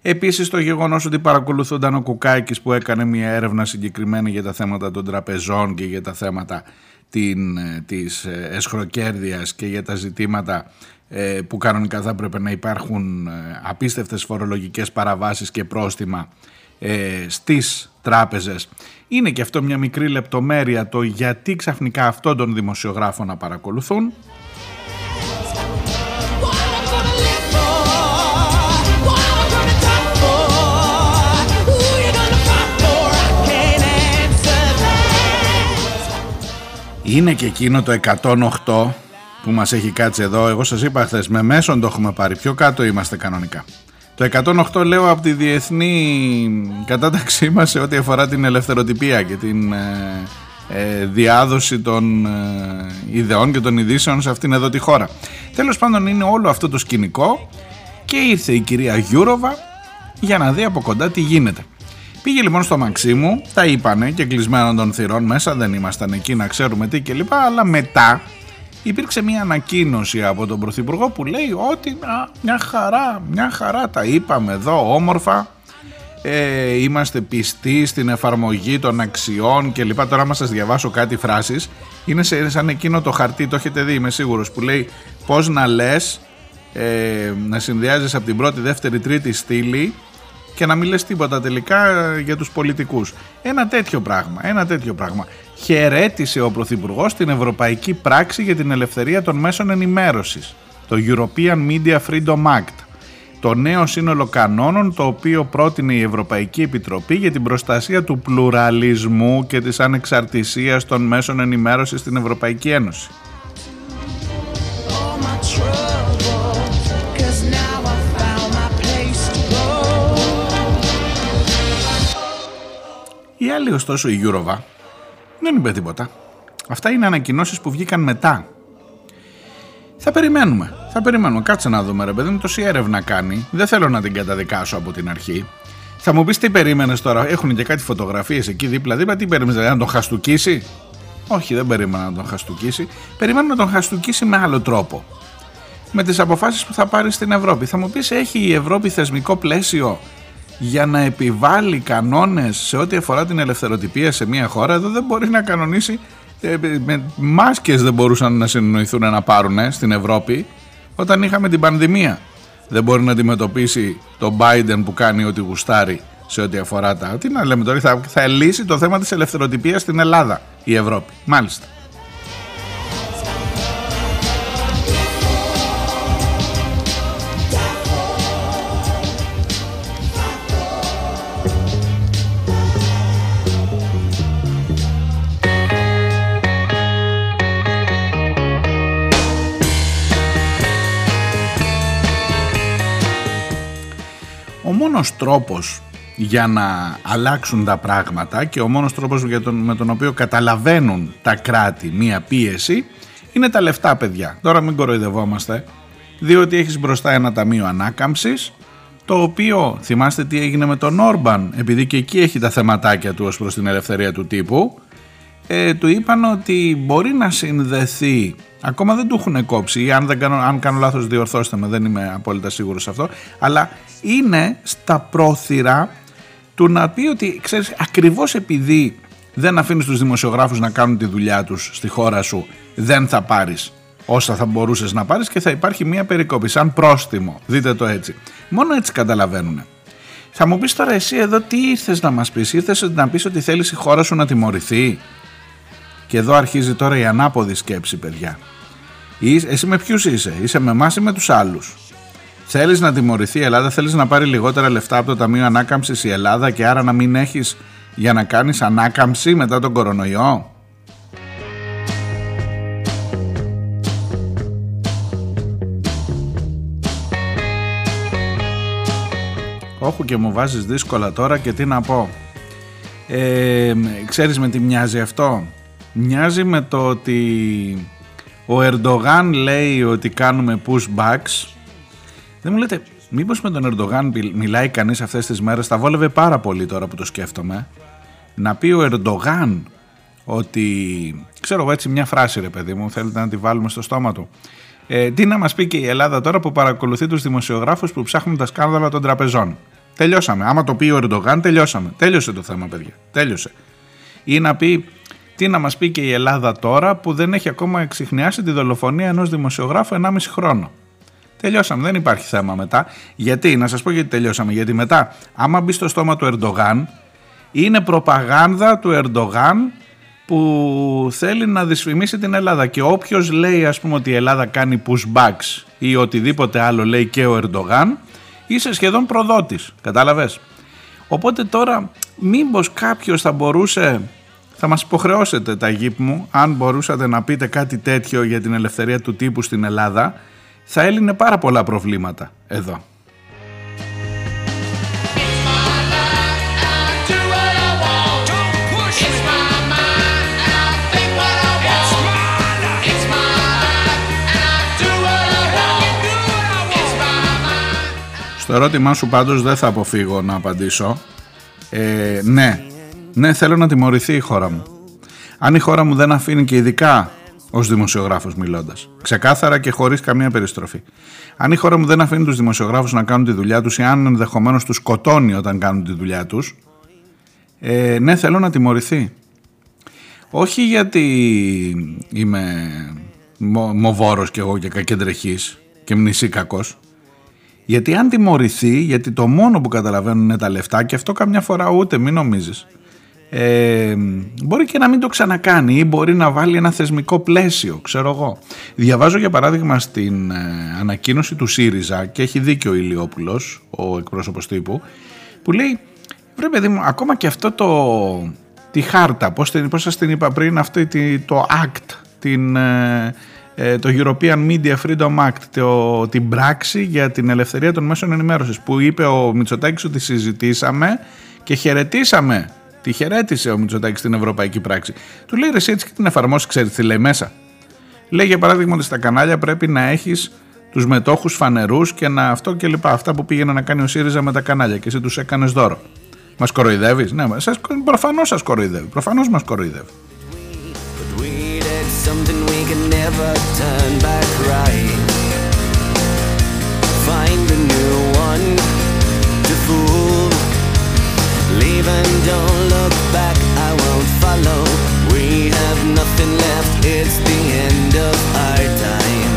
Επίσης το γεγονός ότι παρακολουθούνταν ο Κουκάκης που έκανε μια έρευνα συγκεκριμένη για τα θέματα των τραπεζών και για τα θέματα την, ε, της ε, εσχροκέρδειας και για τα ζητήματα ε, που κανονικά θα έπρεπε να υπάρχουν ε, απίστευτες φορολογικές παραβάσεις και πρόστιμα ε, στις τράπεζες. Είναι και αυτό μια μικρή λεπτομέρεια το γιατί ξαφνικά αυτόν τον δημοσιογράφο να παρακολουθούν. Είναι και εκείνο το 108 που μας έχει κάτσει εδώ. Εγώ σας είπα χθες με μέσον το έχουμε πάρει. Πιο κάτω είμαστε κανονικά. Το 108 λέω από τη διεθνή κατάταξή μας σε ό,τι αφορά την ελευθεροτυπία και την ε, ε, διάδοση των ε, ιδεών και των ειδήσεων σε αυτήν εδώ τη χώρα. Τέλος πάντων είναι όλο αυτό το σκηνικό και ήρθε η κυρία Γιούροβα για να δει από κοντά τι γίνεται. Πήγε λοιπόν στο Μαξίμου, τα είπανε και κλεισμένων των θυρών μέσα, δεν ήμασταν εκεί να ξέρουμε τι κλπ. Αλλά μετά υπήρξε μια ανακοίνωση από τον Πρωθυπουργό που λέει ότι μια χαρά, μια χαρά τα είπαμε εδώ όμορφα ε, είμαστε πιστοί στην εφαρμογή των αξιών και λοιπά. Τώρα, άμα σας διαβάσω κάτι φράσεις, είναι σαν εκείνο το χαρτί, το έχετε δει, είμαι σίγουρος, που λέει πώς να λες, ε, να συνδυάζεις από την πρώτη, δεύτερη, τρίτη στήλη και να μην λες τίποτα τελικά για τους πολιτικούς. Ένα τέτοιο πράγμα, ένα τέτοιο πράγμα. Χαιρέτησε ο Πρωθυπουργός την Ευρωπαϊκή Πράξη για την Ελευθερία των Μέσων Ενημέρωσης, το European Media Freedom Act το νέο σύνολο κανόνων το οποίο πρότεινε η Ευρωπαϊκή Επιτροπή για την προστασία του πλουραλισμού και της ανεξαρτησίας των μέσων ενημέρωσης στην Ευρωπαϊκή Ένωση. Η άλλη ωστόσο η Γιούροβα δεν είπε τίποτα. Αυτά είναι ανακοινώσεις που βγήκαν μετά θα περιμένουμε. Θα περιμένουμε. Κάτσε να δούμε, ρε παιδί μου, τόση έρευνα κάνει. Δεν θέλω να την καταδικάσω από την αρχή. Θα μου πεις τι περίμενες τώρα; Έχουν και κάτι φωτογραφίες εκεί δίπλα-δίπλα; Τι περίμενες, δηλαδή, να τον χαστουκίσει; Όχι, δεν περίμενα να τον χαστουκίσει. Περιμένω να τον χαστουκίσει με άλλο τρόπο. Με τις αποφάσεις που θα πάρει στην Ευρώπη. Θα μου πεις, έχει η Ευρώπη θεσμικό πλαίσιο; Για να επιβάλλει κανόνες σε ό,τι αφορά την ελευθεροτυπία σε μια χώρα. Εδώ δεν μπορεί να κανονίσει ε, με μάσκες δεν μπορούσαν να συνοηθούν να πάρουν στην Ευρώπη όταν είχαμε την πανδημία. Δεν μπορεί να αντιμετωπίσει τον Biden που κάνει ό,τι γουστάρει σε ό,τι αφορά τα... Τι να λέμε τώρα, θα, θα λύσει το θέμα της ελευθεροτυπίας στην Ελλάδα η Ευρώπη. Μάλιστα. Μόνος τρόπος για να αλλάξουν τα πράγματα και ο μόνος τρόπος για τον, με τον οποίο καταλαβαίνουν τα κράτη μία πίεση είναι τα λεφτά παιδιά. Τώρα μην κοροϊδευόμαστε διότι έχεις μπροστά ένα ταμείο ανάκαμψης το οποίο θυμάστε τι έγινε με τον Όρμπαν επειδή και εκεί έχει τα θεματάκια του ως προς την ελευθερία του τύπου ε, του είπαν ότι μπορεί να συνδεθεί Ακόμα δεν του έχουν κόψει ή αν, δεν κάνω, αν κάνω λάθος διορθώστε με, δεν είμαι απόλυτα σίγουρος σε αυτό. Αλλά είναι στα πρόθυρα του να πει ότι ξέρεις ακριβώς επειδή δεν αφήνεις τους δημοσιογράφους να κάνουν τη δουλειά τους στη χώρα σου δεν θα πάρεις όσα θα μπορούσες να πάρεις και θα υπάρχει μια περικόπη σαν πρόστιμο. Δείτε το έτσι. Μόνο έτσι καταλαβαίνουν. Θα μου πεις τώρα εσύ εδώ τι ήρθες να μας πεις; Ήρθες να πεις ότι θέλεις η χώρα σου να τιμωρηθεί; Και εδώ αρχίζει τώρα η ανάποδη σκέψη, παιδιά. Εσύ με ποιους είσαι, είσαι με εμάς ή με τους άλλους; Θέλεις να τιμωρηθεί η Ελλάδα, θέλεις να πάρει λιγότερα λεφτά από το Ταμείο Ανάκαμψης η Ελλάδα και άρα να μην έχεις για να κάνεις ανάκαμψη μετά τον κορονοϊό; Όχι και μου βάζεις δύσκολα τώρα και τι να πω. Ε, ξέρεις με τι μοιάζει αυτό; Μοιάζει με το ότι ο Ερντογάν λέει ότι κάνουμε pushbacks. Δεν μου λέτε, μήπως με τον Ερντογάν μιλάει κανείς αυτές τις μέρες, θα βόλευε πάρα πολύ τώρα που το σκέφτομαι, να πει ο Ερντογάν ότι, ξέρω εγώ έτσι μια φράση ρε παιδί μου, θέλετε να τη βάλουμε στο στόμα του. Ε, τι να μας πει και η Ελλάδα τώρα που παρακολουθεί τους δημοσιογράφους που ψάχνουν τα σκάνδαλα των τραπεζών. Τελειώσαμε. Άμα το πει ο Ερντογάν, τελειώσαμε. Τέλειωσε το θέμα, παιδιά. Τέλειωσε. Ή να πει τι να μας πει και η Ελλάδα τώρα που δεν έχει ακόμα εξηχνιάσει τη δολοφονία ενός δημοσιογράφου 1,5 χρόνο. Τελειώσαμε, δεν υπάρχει θέμα μετά. Γιατί, να σας πω γιατί τελειώσαμε. Γιατί μετά, άμα μπει στο στόμα του Ερντογάν, είναι προπαγάνδα του Ερντογάν που θέλει να δυσφημίσει την Ελλάδα. Και όποιος λέει ας πούμε ότι η Ελλάδα κάνει pushbacks ή οτιδήποτε άλλο λέει και ο Ερντογάν, είσαι σχεδόν προδότης. Κατάλαβες; Οπότε τώρα μήπως κάποιος θα μπορούσε θα μας υποχρεώσετε τα γύπ μου, αν μπορούσατε να πείτε κάτι τέτοιο για την ελευθερία του τύπου στην Ελλάδα, θα έλυνε πάρα πολλά προβλήματα εδώ. Στο ερώτημά σου πάντως δεν θα αποφύγω να απαντήσω Ε, ναι, ναι θέλω να τιμωρηθεί η χώρα μου. Αν η χώρα μου δεν αφήνει και ειδικά ως δημοσιογράφος μιλώντας, ξεκάθαρα και χωρίς καμία περιστροφή. Αν η χώρα μου δεν αφήνει τους δημοσιογράφους να κάνουν τη δουλειά τους ή αν ενδεχομένως τους σκοτώνει όταν κάνουν τη δουλειά τους, ε, ναι θέλω να τιμωρηθεί. Όχι γιατί είμαι μοβόρος και εγώ και κακεντρεχής και μνησί κακός. Γιατί αν τιμωρηθεί, γιατί το μόνο που καταλαβαίνουν είναι τα λεφτά και αυτό καμιά φορά ούτε, μην νομίζεις. Ε, μπορεί και να μην το ξανακάνει ή μπορεί να βάλει ένα θεσμικό πλαίσιο, ξέρω εγώ. Διαβάζω για παράδειγμα στην ε, ανακοίνωση του ΣΥΡΙΖΑ και έχει δίκιο ο Ηλιόπουλος, ο εκπρόσωπος τύπου, που λέει, βρε παιδί μου, ακόμα και αυτό το, τη χάρτα, πώς, πώς σας την είπα πριν, αυτό το ACT, την, ε, ε, το European Media Freedom Act, το, την πράξη για την ελευθερία των μέσων ενημέρωσης που είπε ο Μητσοτάκης ότι συζητήσαμε και χαιρετήσαμε. Τη χαιρέτησε ο Μητσοτάκης στην Ευρωπαϊκή Πράξη. Του λέει ρε έτσι και την εφαρμόσεις, ξέρεις τι λέει μέσα. Λέει για παράδειγμα ότι στα κανάλια πρέπει να έχεις τους μετόχους φανερούς και να αυτό και λοιπά. Αυτά που πήγαινε να κάνει ο ΣΥΡΙΖΑ με τα κανάλια και εσύ τους έκανες δώρο. Μας κοροϊδεύεις, ναι, σας, προφανώς σας κοροϊδεύει, προφανώς μας κοροϊδεύει. something we can never turn back right. Find a new one to fool. Leave and don't look back, I won't. We have nothing left, it's the end of our time.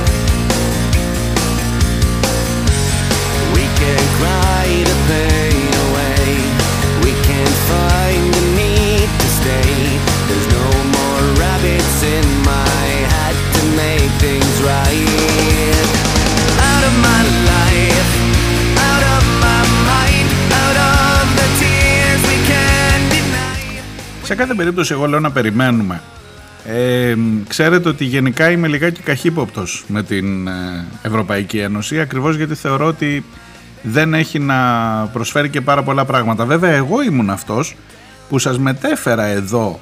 We can cry the pain away, we can't find the need to stay. There's no more rabbits in my hat to make things right. Σε κάθε περίπτωση εγώ λέω να περιμένουμε. Ε, ξέρετε ότι γενικά είμαι λιγάκι καχύποπτος με την ε, Ευρωπαϊκή Ένωση ακριβώς γιατί θεωρώ ότι δεν έχει να προσφέρει και πάρα πολλά πράγματα. Βέβαια εγώ ήμουν αυτός που σας μετέφερα εδώ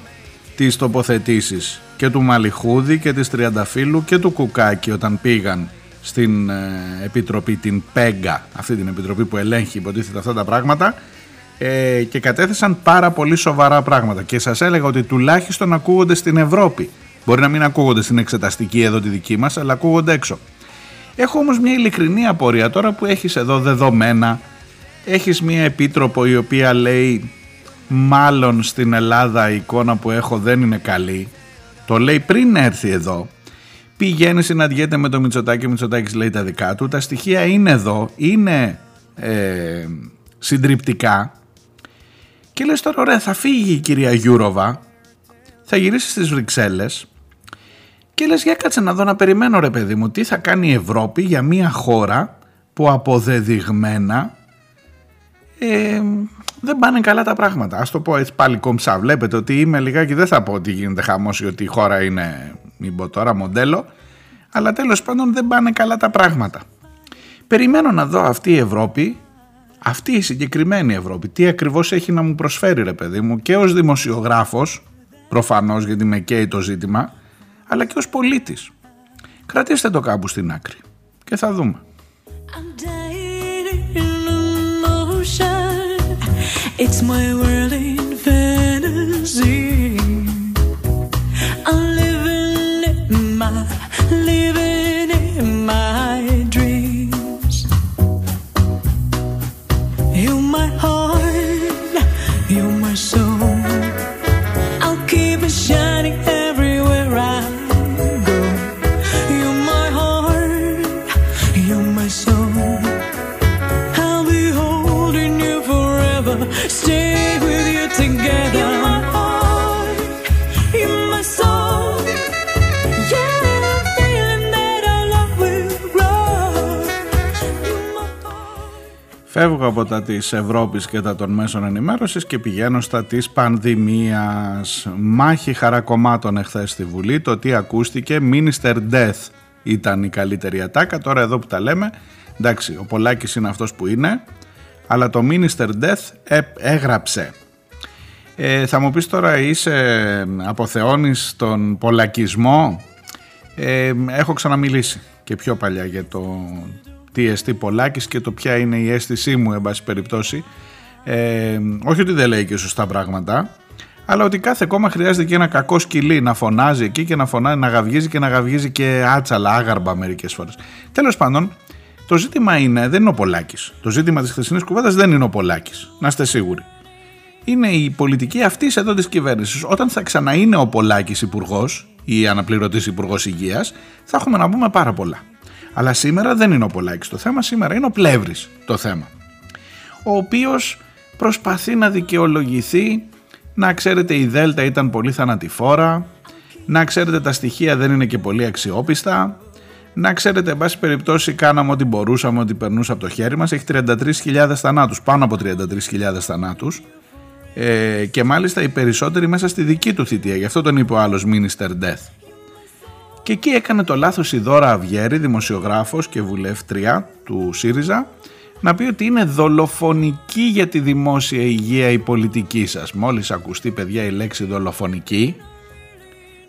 τις τοποθετήσεις και του Μαλιχούδη και της Τριανταφύλου και του Κουκάκη όταν πήγαν στην ε, επιτροπή, την ΠΕΓΚΑ, αυτή την επιτροπή που ελέγχει υποτίθεται αυτά τα πράγματα ε, και κατέθεσαν πάρα πολύ σοβαρά πράγματα και σας έλεγα ότι τουλάχιστον ακούγονται στην Ευρώπη. Μπορεί να μην ακούγονται στην εξεταστική εδώ τη δική μας, αλλά ακούγονται έξω. Έχω όμως μια ειλικρινή απορία τώρα που έχεις εδώ δεδομένα, έχεις μια επίτροπο η οποία λέει μάλλον στην Ελλάδα η εικόνα που έχω δεν είναι καλή. Το λέει πριν έρθει εδώ. Πηγαίνεις, συναντιέται με το Μητσοτάκη, ο Μητσοτάκης λέει τα δικά του. Τα στοιχεία είναι εδώ, είναι ε, συντριπτικά. Και λες τώρα, ωραία, θα φύγει η κυρία Γιούροβα, θα γυρίσει στις Βρυξέλλες και λες για κάτσε να δω να περιμένω ρε παιδί μου τι θα κάνει η Ευρώπη για μια χώρα που αποδεδειγμένα ε, δεν πάνε καλά τα πράγματα. Α το πω έτσι πάλι κομψά. Βλέπετε ότι είμαι λιγάκι, δεν θα πω ότι γίνεται χαμός ή ότι η χώρα είναι, μην πω τώρα, μοντέλο. Αλλά τέλος πάντων δεν πάνε καλά τα πράγματα. Περιμένω να δω αυτή η Ευρώπη, αυτή η συγκεκριμένη Ευρώπη, τι ακριβώς έχει να μου προσφέρει ρε παιδί μου και ως δημοσιογράφος, προφανώς γιατί με καίει το ζήτημα, αλλά και ως πολίτης. Κρατήστε το κάπου στην άκρη και θα δούμε. It's my world in fantasy. Φεύγω από τα της Ευρώπης και τα των μέσων ενημέρωσης και πηγαίνω στα της πανδημίας. Μάχη χαρακομμάτων εχθές στη Βουλή, το τι ακούστηκε, Minister Death ήταν η καλύτερη ατάκα, τώρα εδώ που τα λέμε, εντάξει ο Πολάκης είναι αυτός που είναι, αλλά το Minister Death ε, έγραψε. Ε, θα μου πεις τώρα είσαι αποθεώνεις τον πολακισμό; Ε, έχω ξαναμιλήσει και πιο παλιά για το τι εστί Πολάκης και το ποια είναι η αίσθησή μου εν πάση περιπτώσει Ε, όχι ότι δεν λέει και σωστά πράγματα, αλλά ότι κάθε κόμμα χρειάζεται και ένα κακό σκυλί να φωνάζει εκεί και να φωνάζει, να γαυγίζει και να γαυγίζει και άτσαλα, άγαρμπα μερικές φορές. Τέλος πάντων, το ζήτημα είναι, δεν είναι ο Πολάκης. Το ζήτημα της χθεσινής κουβέντας δεν είναι ο Πολάκης. Να είστε σίγουροι. Είναι η πολιτική αυτή εδώ της κυβέρνησης. Όταν θα ξαναείνε ο Πολάκης υπουργός ή αναπληρωτής υπουργός υγείας, θα έχουμε να πούμε πάρα πολλά. Αλλά σήμερα δεν είναι ο Πολάκης το θέμα, σήμερα είναι ο Πλεύρης το θέμα. Ο οποίος προσπαθεί να δικαιολογηθεί να ξέρετε η Δέλτα ήταν πολύ θανατηφόρα, να ξέρετε τα στοιχεία δεν είναι και πολύ αξιόπιστα, να ξέρετε, εν πάση περιπτώσει, κάναμε ό,τι μπορούσαμε, ό,τι περνούσε από το χέρι μας. Έχει 33.000 θανάτους, πάνω από 33.000 θανάτους. Ε, και μάλιστα οι περισσότεροι μέσα στη δική του θητεία. Γι' αυτό τον είπε ο άλλος Minister Death. Και εκεί έκανε το λάθος η Δώρα Αυγέρη, δημοσιογράφος και βουλεύτρια του ΣΥΡΙΖΑ, να πει ότι είναι δολοφονική για τη δημόσια υγεία η πολιτική σας. Μόλις ακουστεί παιδιά η λέξη δολοφονική,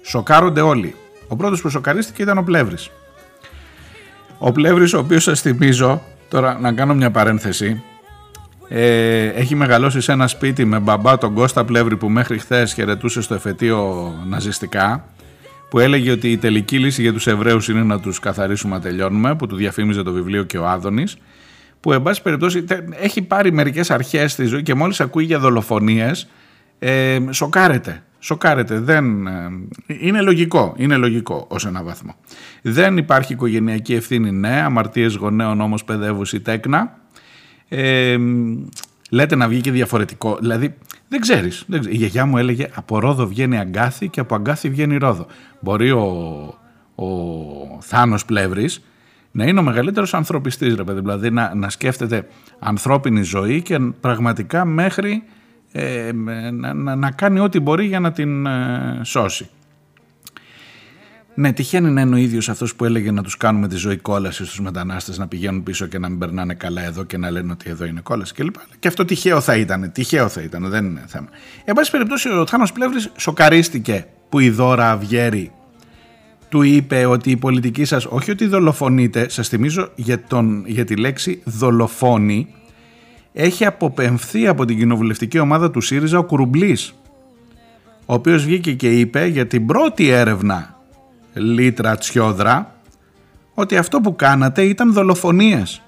σοκάρονται όλοι. Ο πρώτος που σοκαρίστηκε ήταν ο Πλεύρης. Ο Πλεύρης ο οποίος σας θυμίζω, τώρα να κάνω μια παρένθεση, ε, έχει μεγαλώσει σε ένα σπίτι με μπαμπά τον Κώστα Πλεύρη που μέχρι χθες χαιρετούσε στο εφετείο ναζιστικά που έλεγε ότι η τελική λύση για τους Εβραίους είναι να τους καθαρίσουμε να τελειώνουμε που του διαφήμιζε το βιβλίο και ο Άδωνης που εν πάση περιπτώσει έχει πάρει μερικές αρχές στη ζωή και μόλις ακούει για δολοφονίες ε, σοκάρεται. Σοκάρεται. Δεν, ε, είναι λογικό. Είναι λογικό ως ένα βαθμό. Δεν υπάρχει οικογενειακή ευθύνη ναι. Αμαρτίες γονέων όμως παιδεύουση τέκνα. Ε, λέτε να βγει και διαφορετικό. Δηλαδή δεν ξέρεις. Δεν Η γιαγιά μου έλεγε από Ρόδο βγαίνει Αγκάθι και από Αγκάθι βγαίνει Ρόδο. Μπορεί ο, ο Θάνος Πλεύρης να είναι ο μεγαλύτερος ανθρωπιστής, ρε παιδί. Δηλαδή να, να σκέφτεται ανθρώπινη ζωή και πραγματικά μέχρι ε, να, να, να, κάνει ό,τι μπορεί για να την ε, σώσει. Ναι, τυχαίνει να είναι ο ίδιος αυτός που έλεγε να τους κάνουμε τη ζωή κόλασης στους μετανάστες, να πηγαίνουν πίσω και να μην περνάνε καλά εδώ και να λένε ότι εδώ είναι κόλαση κλπ. Και αυτό τυχαίο θα ήταν. Τυχαίο θα ήταν, δεν είναι θέμα. Εν πάση περιπτώσει, ο Θάνος Πλεύρης σοκαρίστηκε που η δώρα Αυγέρη του είπε ότι η πολιτική σας, όχι ότι δολοφονείτε, σας θυμίζω για, τον, για τη λέξη δολοφόνη, έχει αποπεμφθεί από την κοινοβουλευτική ομάδα του ΣΥΡΙΖΑ ο Κουρουμπλής, ο οποίος βγήκε και είπε για την πρώτη έρευνα Λίτρα Τσιόδρα ότι αυτό που κάνατε ήταν δολοφονίες.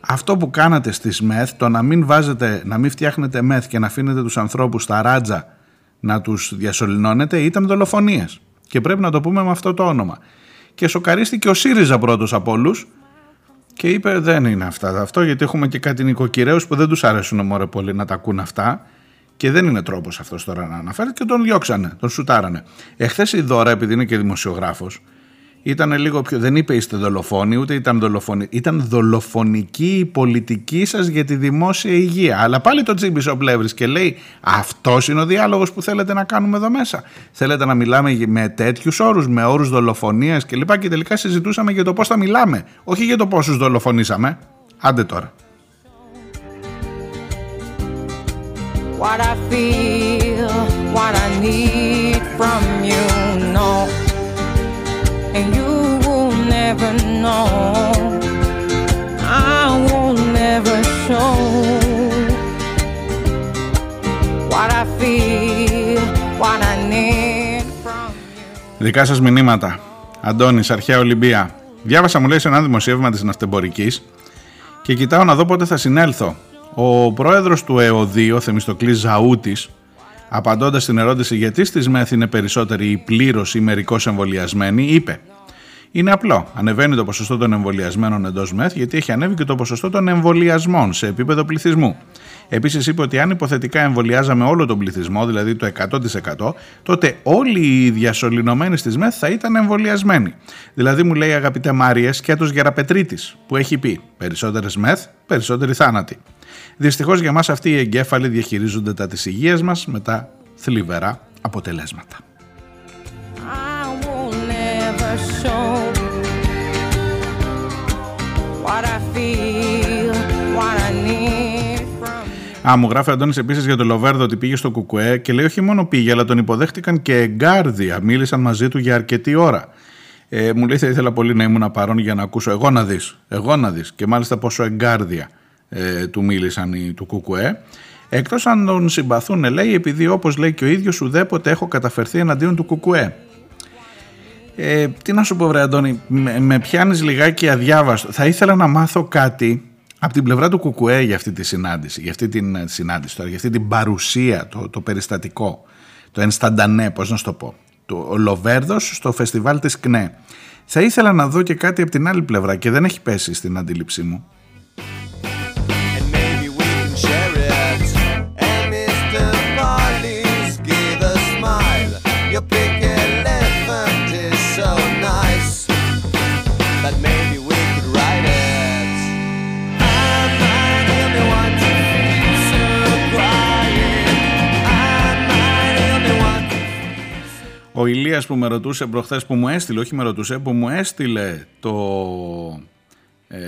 Αυτό που κάνατε στις ΜΕΘ, το να μην βάζετε, να μην φτιάχνετε ΜΕΘ και να αφήνετε τους ανθρώπους στα ράτζα να τους διασωληνώνετε ήταν δολοφονίες. Και πρέπει να το πούμε με αυτό το όνομα. Και σοκαρίστηκε ο ΣΥΡΙΖΑ πρώτος από όλους και είπε δεν είναι αυτά αυτό γιατί έχουμε και κάτι νοικοκυρέους που δεν τους αρέσουν μωρέ πολύ να τα ακούν αυτά και δεν είναι τρόπος αυτός τώρα να αναφέρει και τον διώξανε, τον σουτάρανε. Εχθές η Δώρα επειδή είναι και δημοσιογράφος ήταν λίγο πιο. Δεν είπε είστε δολοφόνοι, ούτε ήταν δολοφόνοι. Ήταν δολοφονική η πολιτική σας για τη δημόσια υγεία. Αλλά πάλι το τσίμπησε ο Πλεύρης και λέει: Αυτός είναι ο διάλογος που θέλετε να κάνουμε εδώ μέσα. Θέλετε να μιλάμε με τέτοιους όρους, με όρους δολοφονίας κλπ. Και τελικά συζητούσαμε για το πώς θα μιλάμε, όχι για το πόσους δολοφονήσαμε. Άντε τώρα. What I feel, what I need from you, no. and you will never know. I will never show what I feel, what I need from you. Δικά σας μηνύματα. Αντώνης, αρχαία Ολυμπία. Διάβασα μου λέει σε ένα δημοσίευμα της ναυτεμπορικής και κοιτάω να δω πότε θα συνέλθω. Ο πρόεδρος του ΕΟΔΙ, ο Θεμιστοκλής Ζαούτης, Απαντώντας στην ερώτηση γιατί στις ΜΕΘ είναι περισσότεροι ή πλήρως ή μερικώς εμβολιασμένοι, είπε: Είναι απλό. Ανεβαίνει το ποσοστό των εμβολιασμένων εντός ΜΕΘ γιατί έχει ανέβει και το ποσοστό των εμβολιασμών σε επίπεδο πληθυσμού. Επίσης, είπε ότι αν υποθετικά εμβολιάζαμε όλο τον πληθυσμό, δηλαδή το 100%, τότε όλοι οι διασωληνωμένοι στις ΜΕΘ θα ήταν εμβολιασμένοι. Δηλαδή, μου λέει αγαπητέ Μάριες, σκέτος Γεραπετρίτη, που έχει πει: Περισσότερες ΜΕΘ, περισσότεροι θάνατοι. Δυστυχώς για μας αυτοί οι εγκέφαλοι διαχειρίζονται τα της υγείας μας με τα θλιβερά αποτελέσματα. Α, μου γράφει ο Αντώνης επίσης για το Λοβέρδο ότι πήγε στο Κουκουέ και λέει όχι μόνο πήγε αλλά τον υποδέχτηκαν και εγκάρδια. Μίλησαν μαζί του για αρκετή ώρα. Ε, μου λέει θα ήθελα πολύ να ήμουν παρόν για να ακούσω εγώ να δεις, εγώ να δεις και μάλιστα πόσο εγκάρδια ε, του μίλησαν οι του Κουκουέ. Εκτός αν τον συμπαθούν λέει επειδή όπως λέει και ο ίδιος ουδέποτε έχω καταφερθεί εναντίον του Κουκουέ. Ε, τι να σου πω βρε Αντώνη, με, με πιάνεις λιγάκι αδιάβαστο. Θα ήθελα να μάθω κάτι από την πλευρά του Κουκουέ για αυτή τη συνάντηση, για αυτή την ε, συνάντηση τώρα, για αυτή την παρουσία, το, το περιστατικό, το ενσταντανέ, πώς να σου το πω, το, ο Λοβέρδος στο φεστιβάλ της ΚΝΕ. Θα ήθελα να δω και κάτι από την άλλη πλευρά και δεν έχει πέσει στην αντίληψή μου. Ο Ηλίας που με ρωτούσε προχθές που μου έστειλε, όχι με ρωτούσε, που μου έστειλε το ε,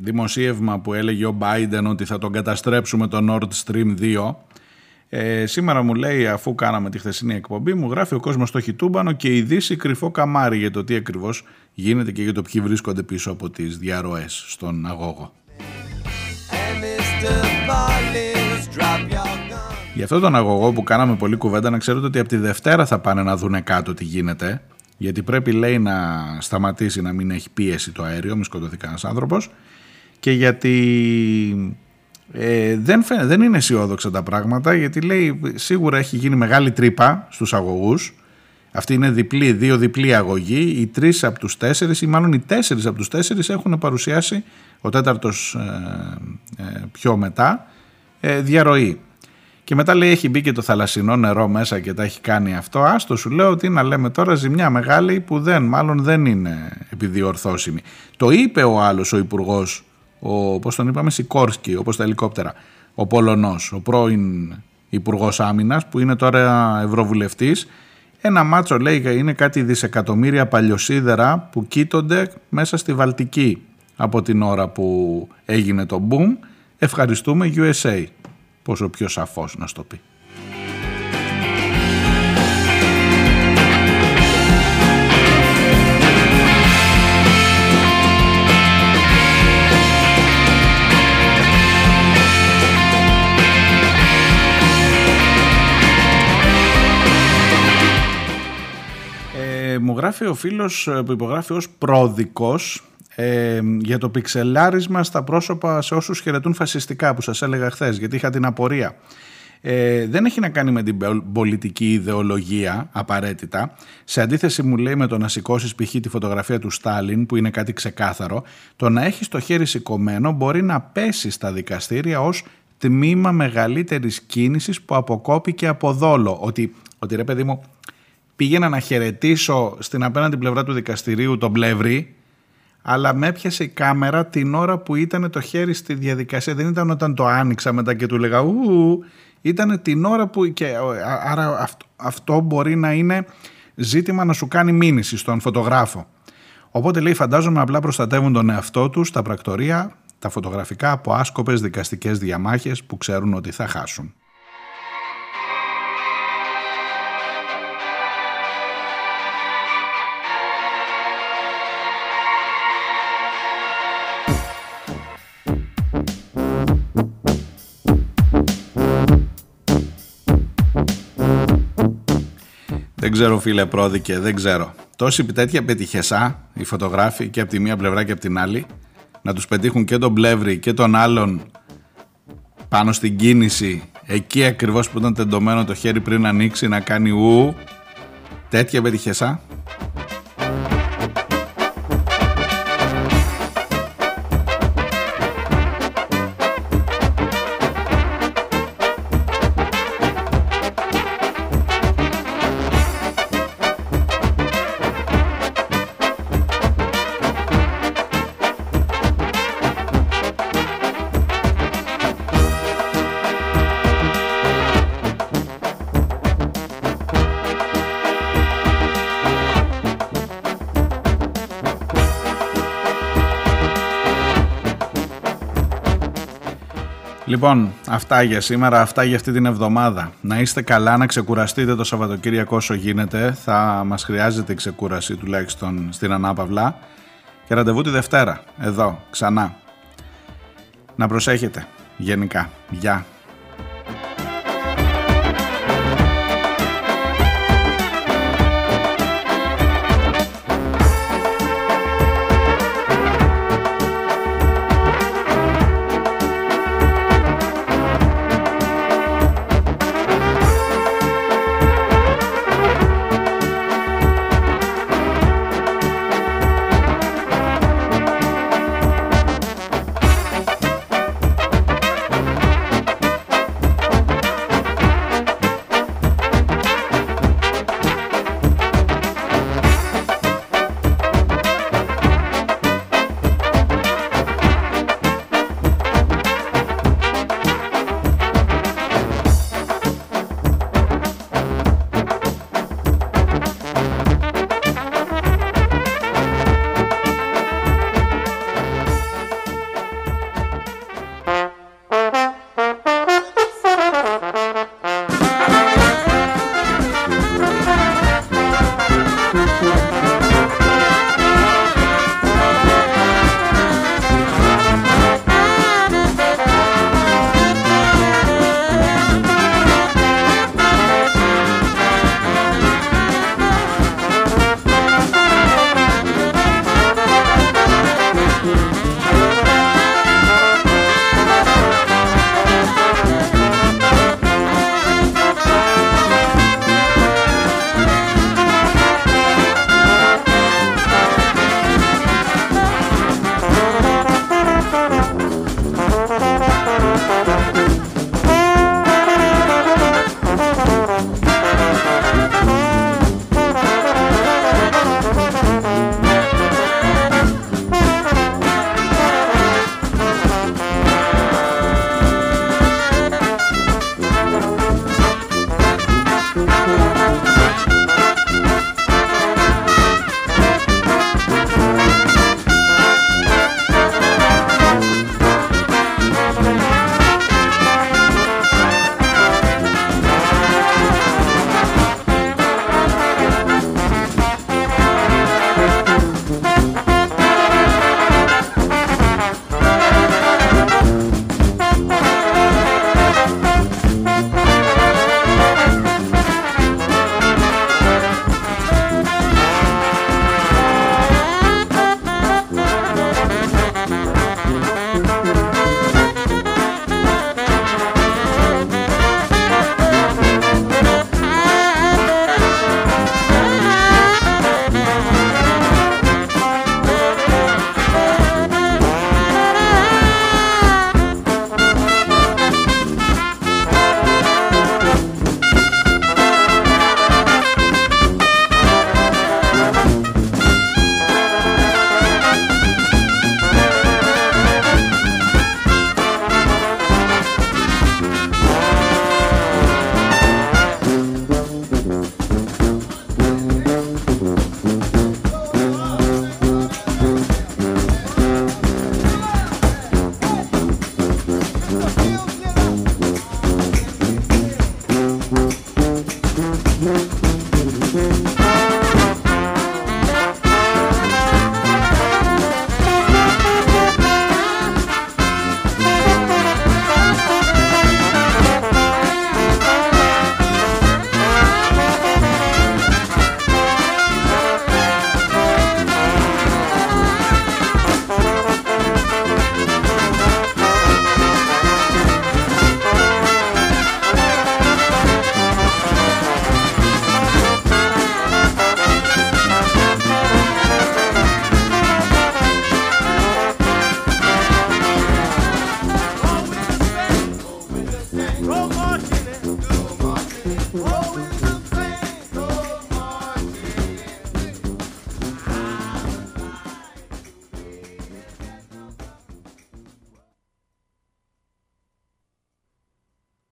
δημοσίευμα που έλεγε ο Biden ότι θα τον καταστρέψουμε το Nord Stream 2 ε, σήμερα μου λέει αφού κάναμε τη χθεσινή εκπομπή μου γράφει ο κόσμος στο χιτούμπανο και η Δύση κρυφό καμάρι για το τι ακριβώς γίνεται και για το ποιοι βρίσκονται πίσω από τις διαρροές στον αγώγο. And Mr. Γι' αυτό τον αγωγό που κάναμε πολλή κουβέντα να ξέρετε ότι από τη Δευτέρα θα πάνε να δούνε κάτω τι γίνεται γιατί πρέπει λέει να σταματήσει να μην έχει πίεση το αέριο, μη σκοτωθεί κανένας άνθρωπος και γιατί ε, δεν, φαίνεται, δεν είναι αισιόδοξα τα πράγματα γιατί λέει σίγουρα έχει γίνει μεγάλη τρύπα στους αγωγούς αυτή είναι διπλή, δύο διπλή αγωγή. Οι τρεις από τους τέσσερις, ή μάλλον οι τέσσερις από τους τέσσερις έχουν παρουσιάσει, ο τέταρτος ε, ε, πιο μετά, ε, διαρροή. Και μετά λέει έχει μπει και το θαλασσινό νερό μέσα και τα έχει κάνει αυτό. Άστο σου λέω ότι να λέμε τώρα ζημιά μεγάλη που δεν, μάλλον δεν είναι επιδιορθώσιμη. Το είπε ο άλλος ο υπουργός, ο, πώς τον είπαμε, Σικόρσκι, όπως τα ελικόπτερα, ο Πολωνός, ο πρώην υπουργός Άμυνας, που είναι τώρα ευρωβουλευτής. Ένα μάτσο λέει είναι κάτι δισεκατομμύρια παλιοσίδερα που κοίτονται μέσα στη Βαλτική από την ώρα που έγινε το boom. Ευχαριστούμε USA πόσο πιο σαφώς να στο πει. Ε, μου γράφει ο φίλος ε, που υπογράφει ως πρόδικος ε, για το πιξελάρισμα στα πρόσωπα σε όσους χαιρετούν φασιστικά που σας έλεγα χθες, γιατί είχα την απορία. Ε, δεν έχει να κάνει με την πολιτική ιδεολογία απαραίτητα. Σε αντίθεση μου λέει με το να σηκώσεις π.χ. τη φωτογραφία του Στάλιν που είναι κάτι ξεκάθαρο, το να έχεις το χέρι σηκωμένο μπορεί να πέσει στα δικαστήρια ως τμήμα μεγαλύτερης κίνησης που αποκόπηκε από δόλο. Ότι, ότι ρε παιδί μου πήγαινα να χαιρετήσω στην απέναντι πλευρά του δικαστηρίου τον πλεύρη αλλά με έπιασε η κάμερα την ώρα που ήταν το χέρι στη διαδικασία. Δεν ήταν όταν το άνοιξα μετά και του λέγα ου, ήταν την ώρα που και, άρα αυτό, αυτό μπορεί να είναι ζήτημα να σου κάνει μήνυση στον φωτογράφο. Οπότε λέει φαντάζομαι απλά προστατεύουν τον εαυτό τους τα πρακτορία, τα φωτογραφικά από άσκοπες δικαστικές διαμάχες που ξέρουν ότι θα χάσουν. Δεν ξέρω φίλε πρόδικε, δεν ξέρω. Τόση τέτοια πετυχεσά οι φωτογράφοι και από τη μία πλευρά και από την άλλη να τους πετύχουν και τον πλεύρη και τον άλλον πάνω στην κίνηση εκεί ακριβώς που ήταν τεντωμένο το χέρι πριν ανοίξει να κάνει ου τέτοια πετυχεσά Λοιπόν, αυτά για σήμερα, αυτά για αυτή την εβδομάδα. Να είστε καλά, να ξεκουραστείτε το Σαββατοκύριακο όσο γίνεται. Θα μας χρειάζεται η ξεκούραση τουλάχιστον στην Ανάπαυλα. Και ραντεβού τη Δευτέρα, εδώ, ξανά. Να προσέχετε γενικά. Γεια.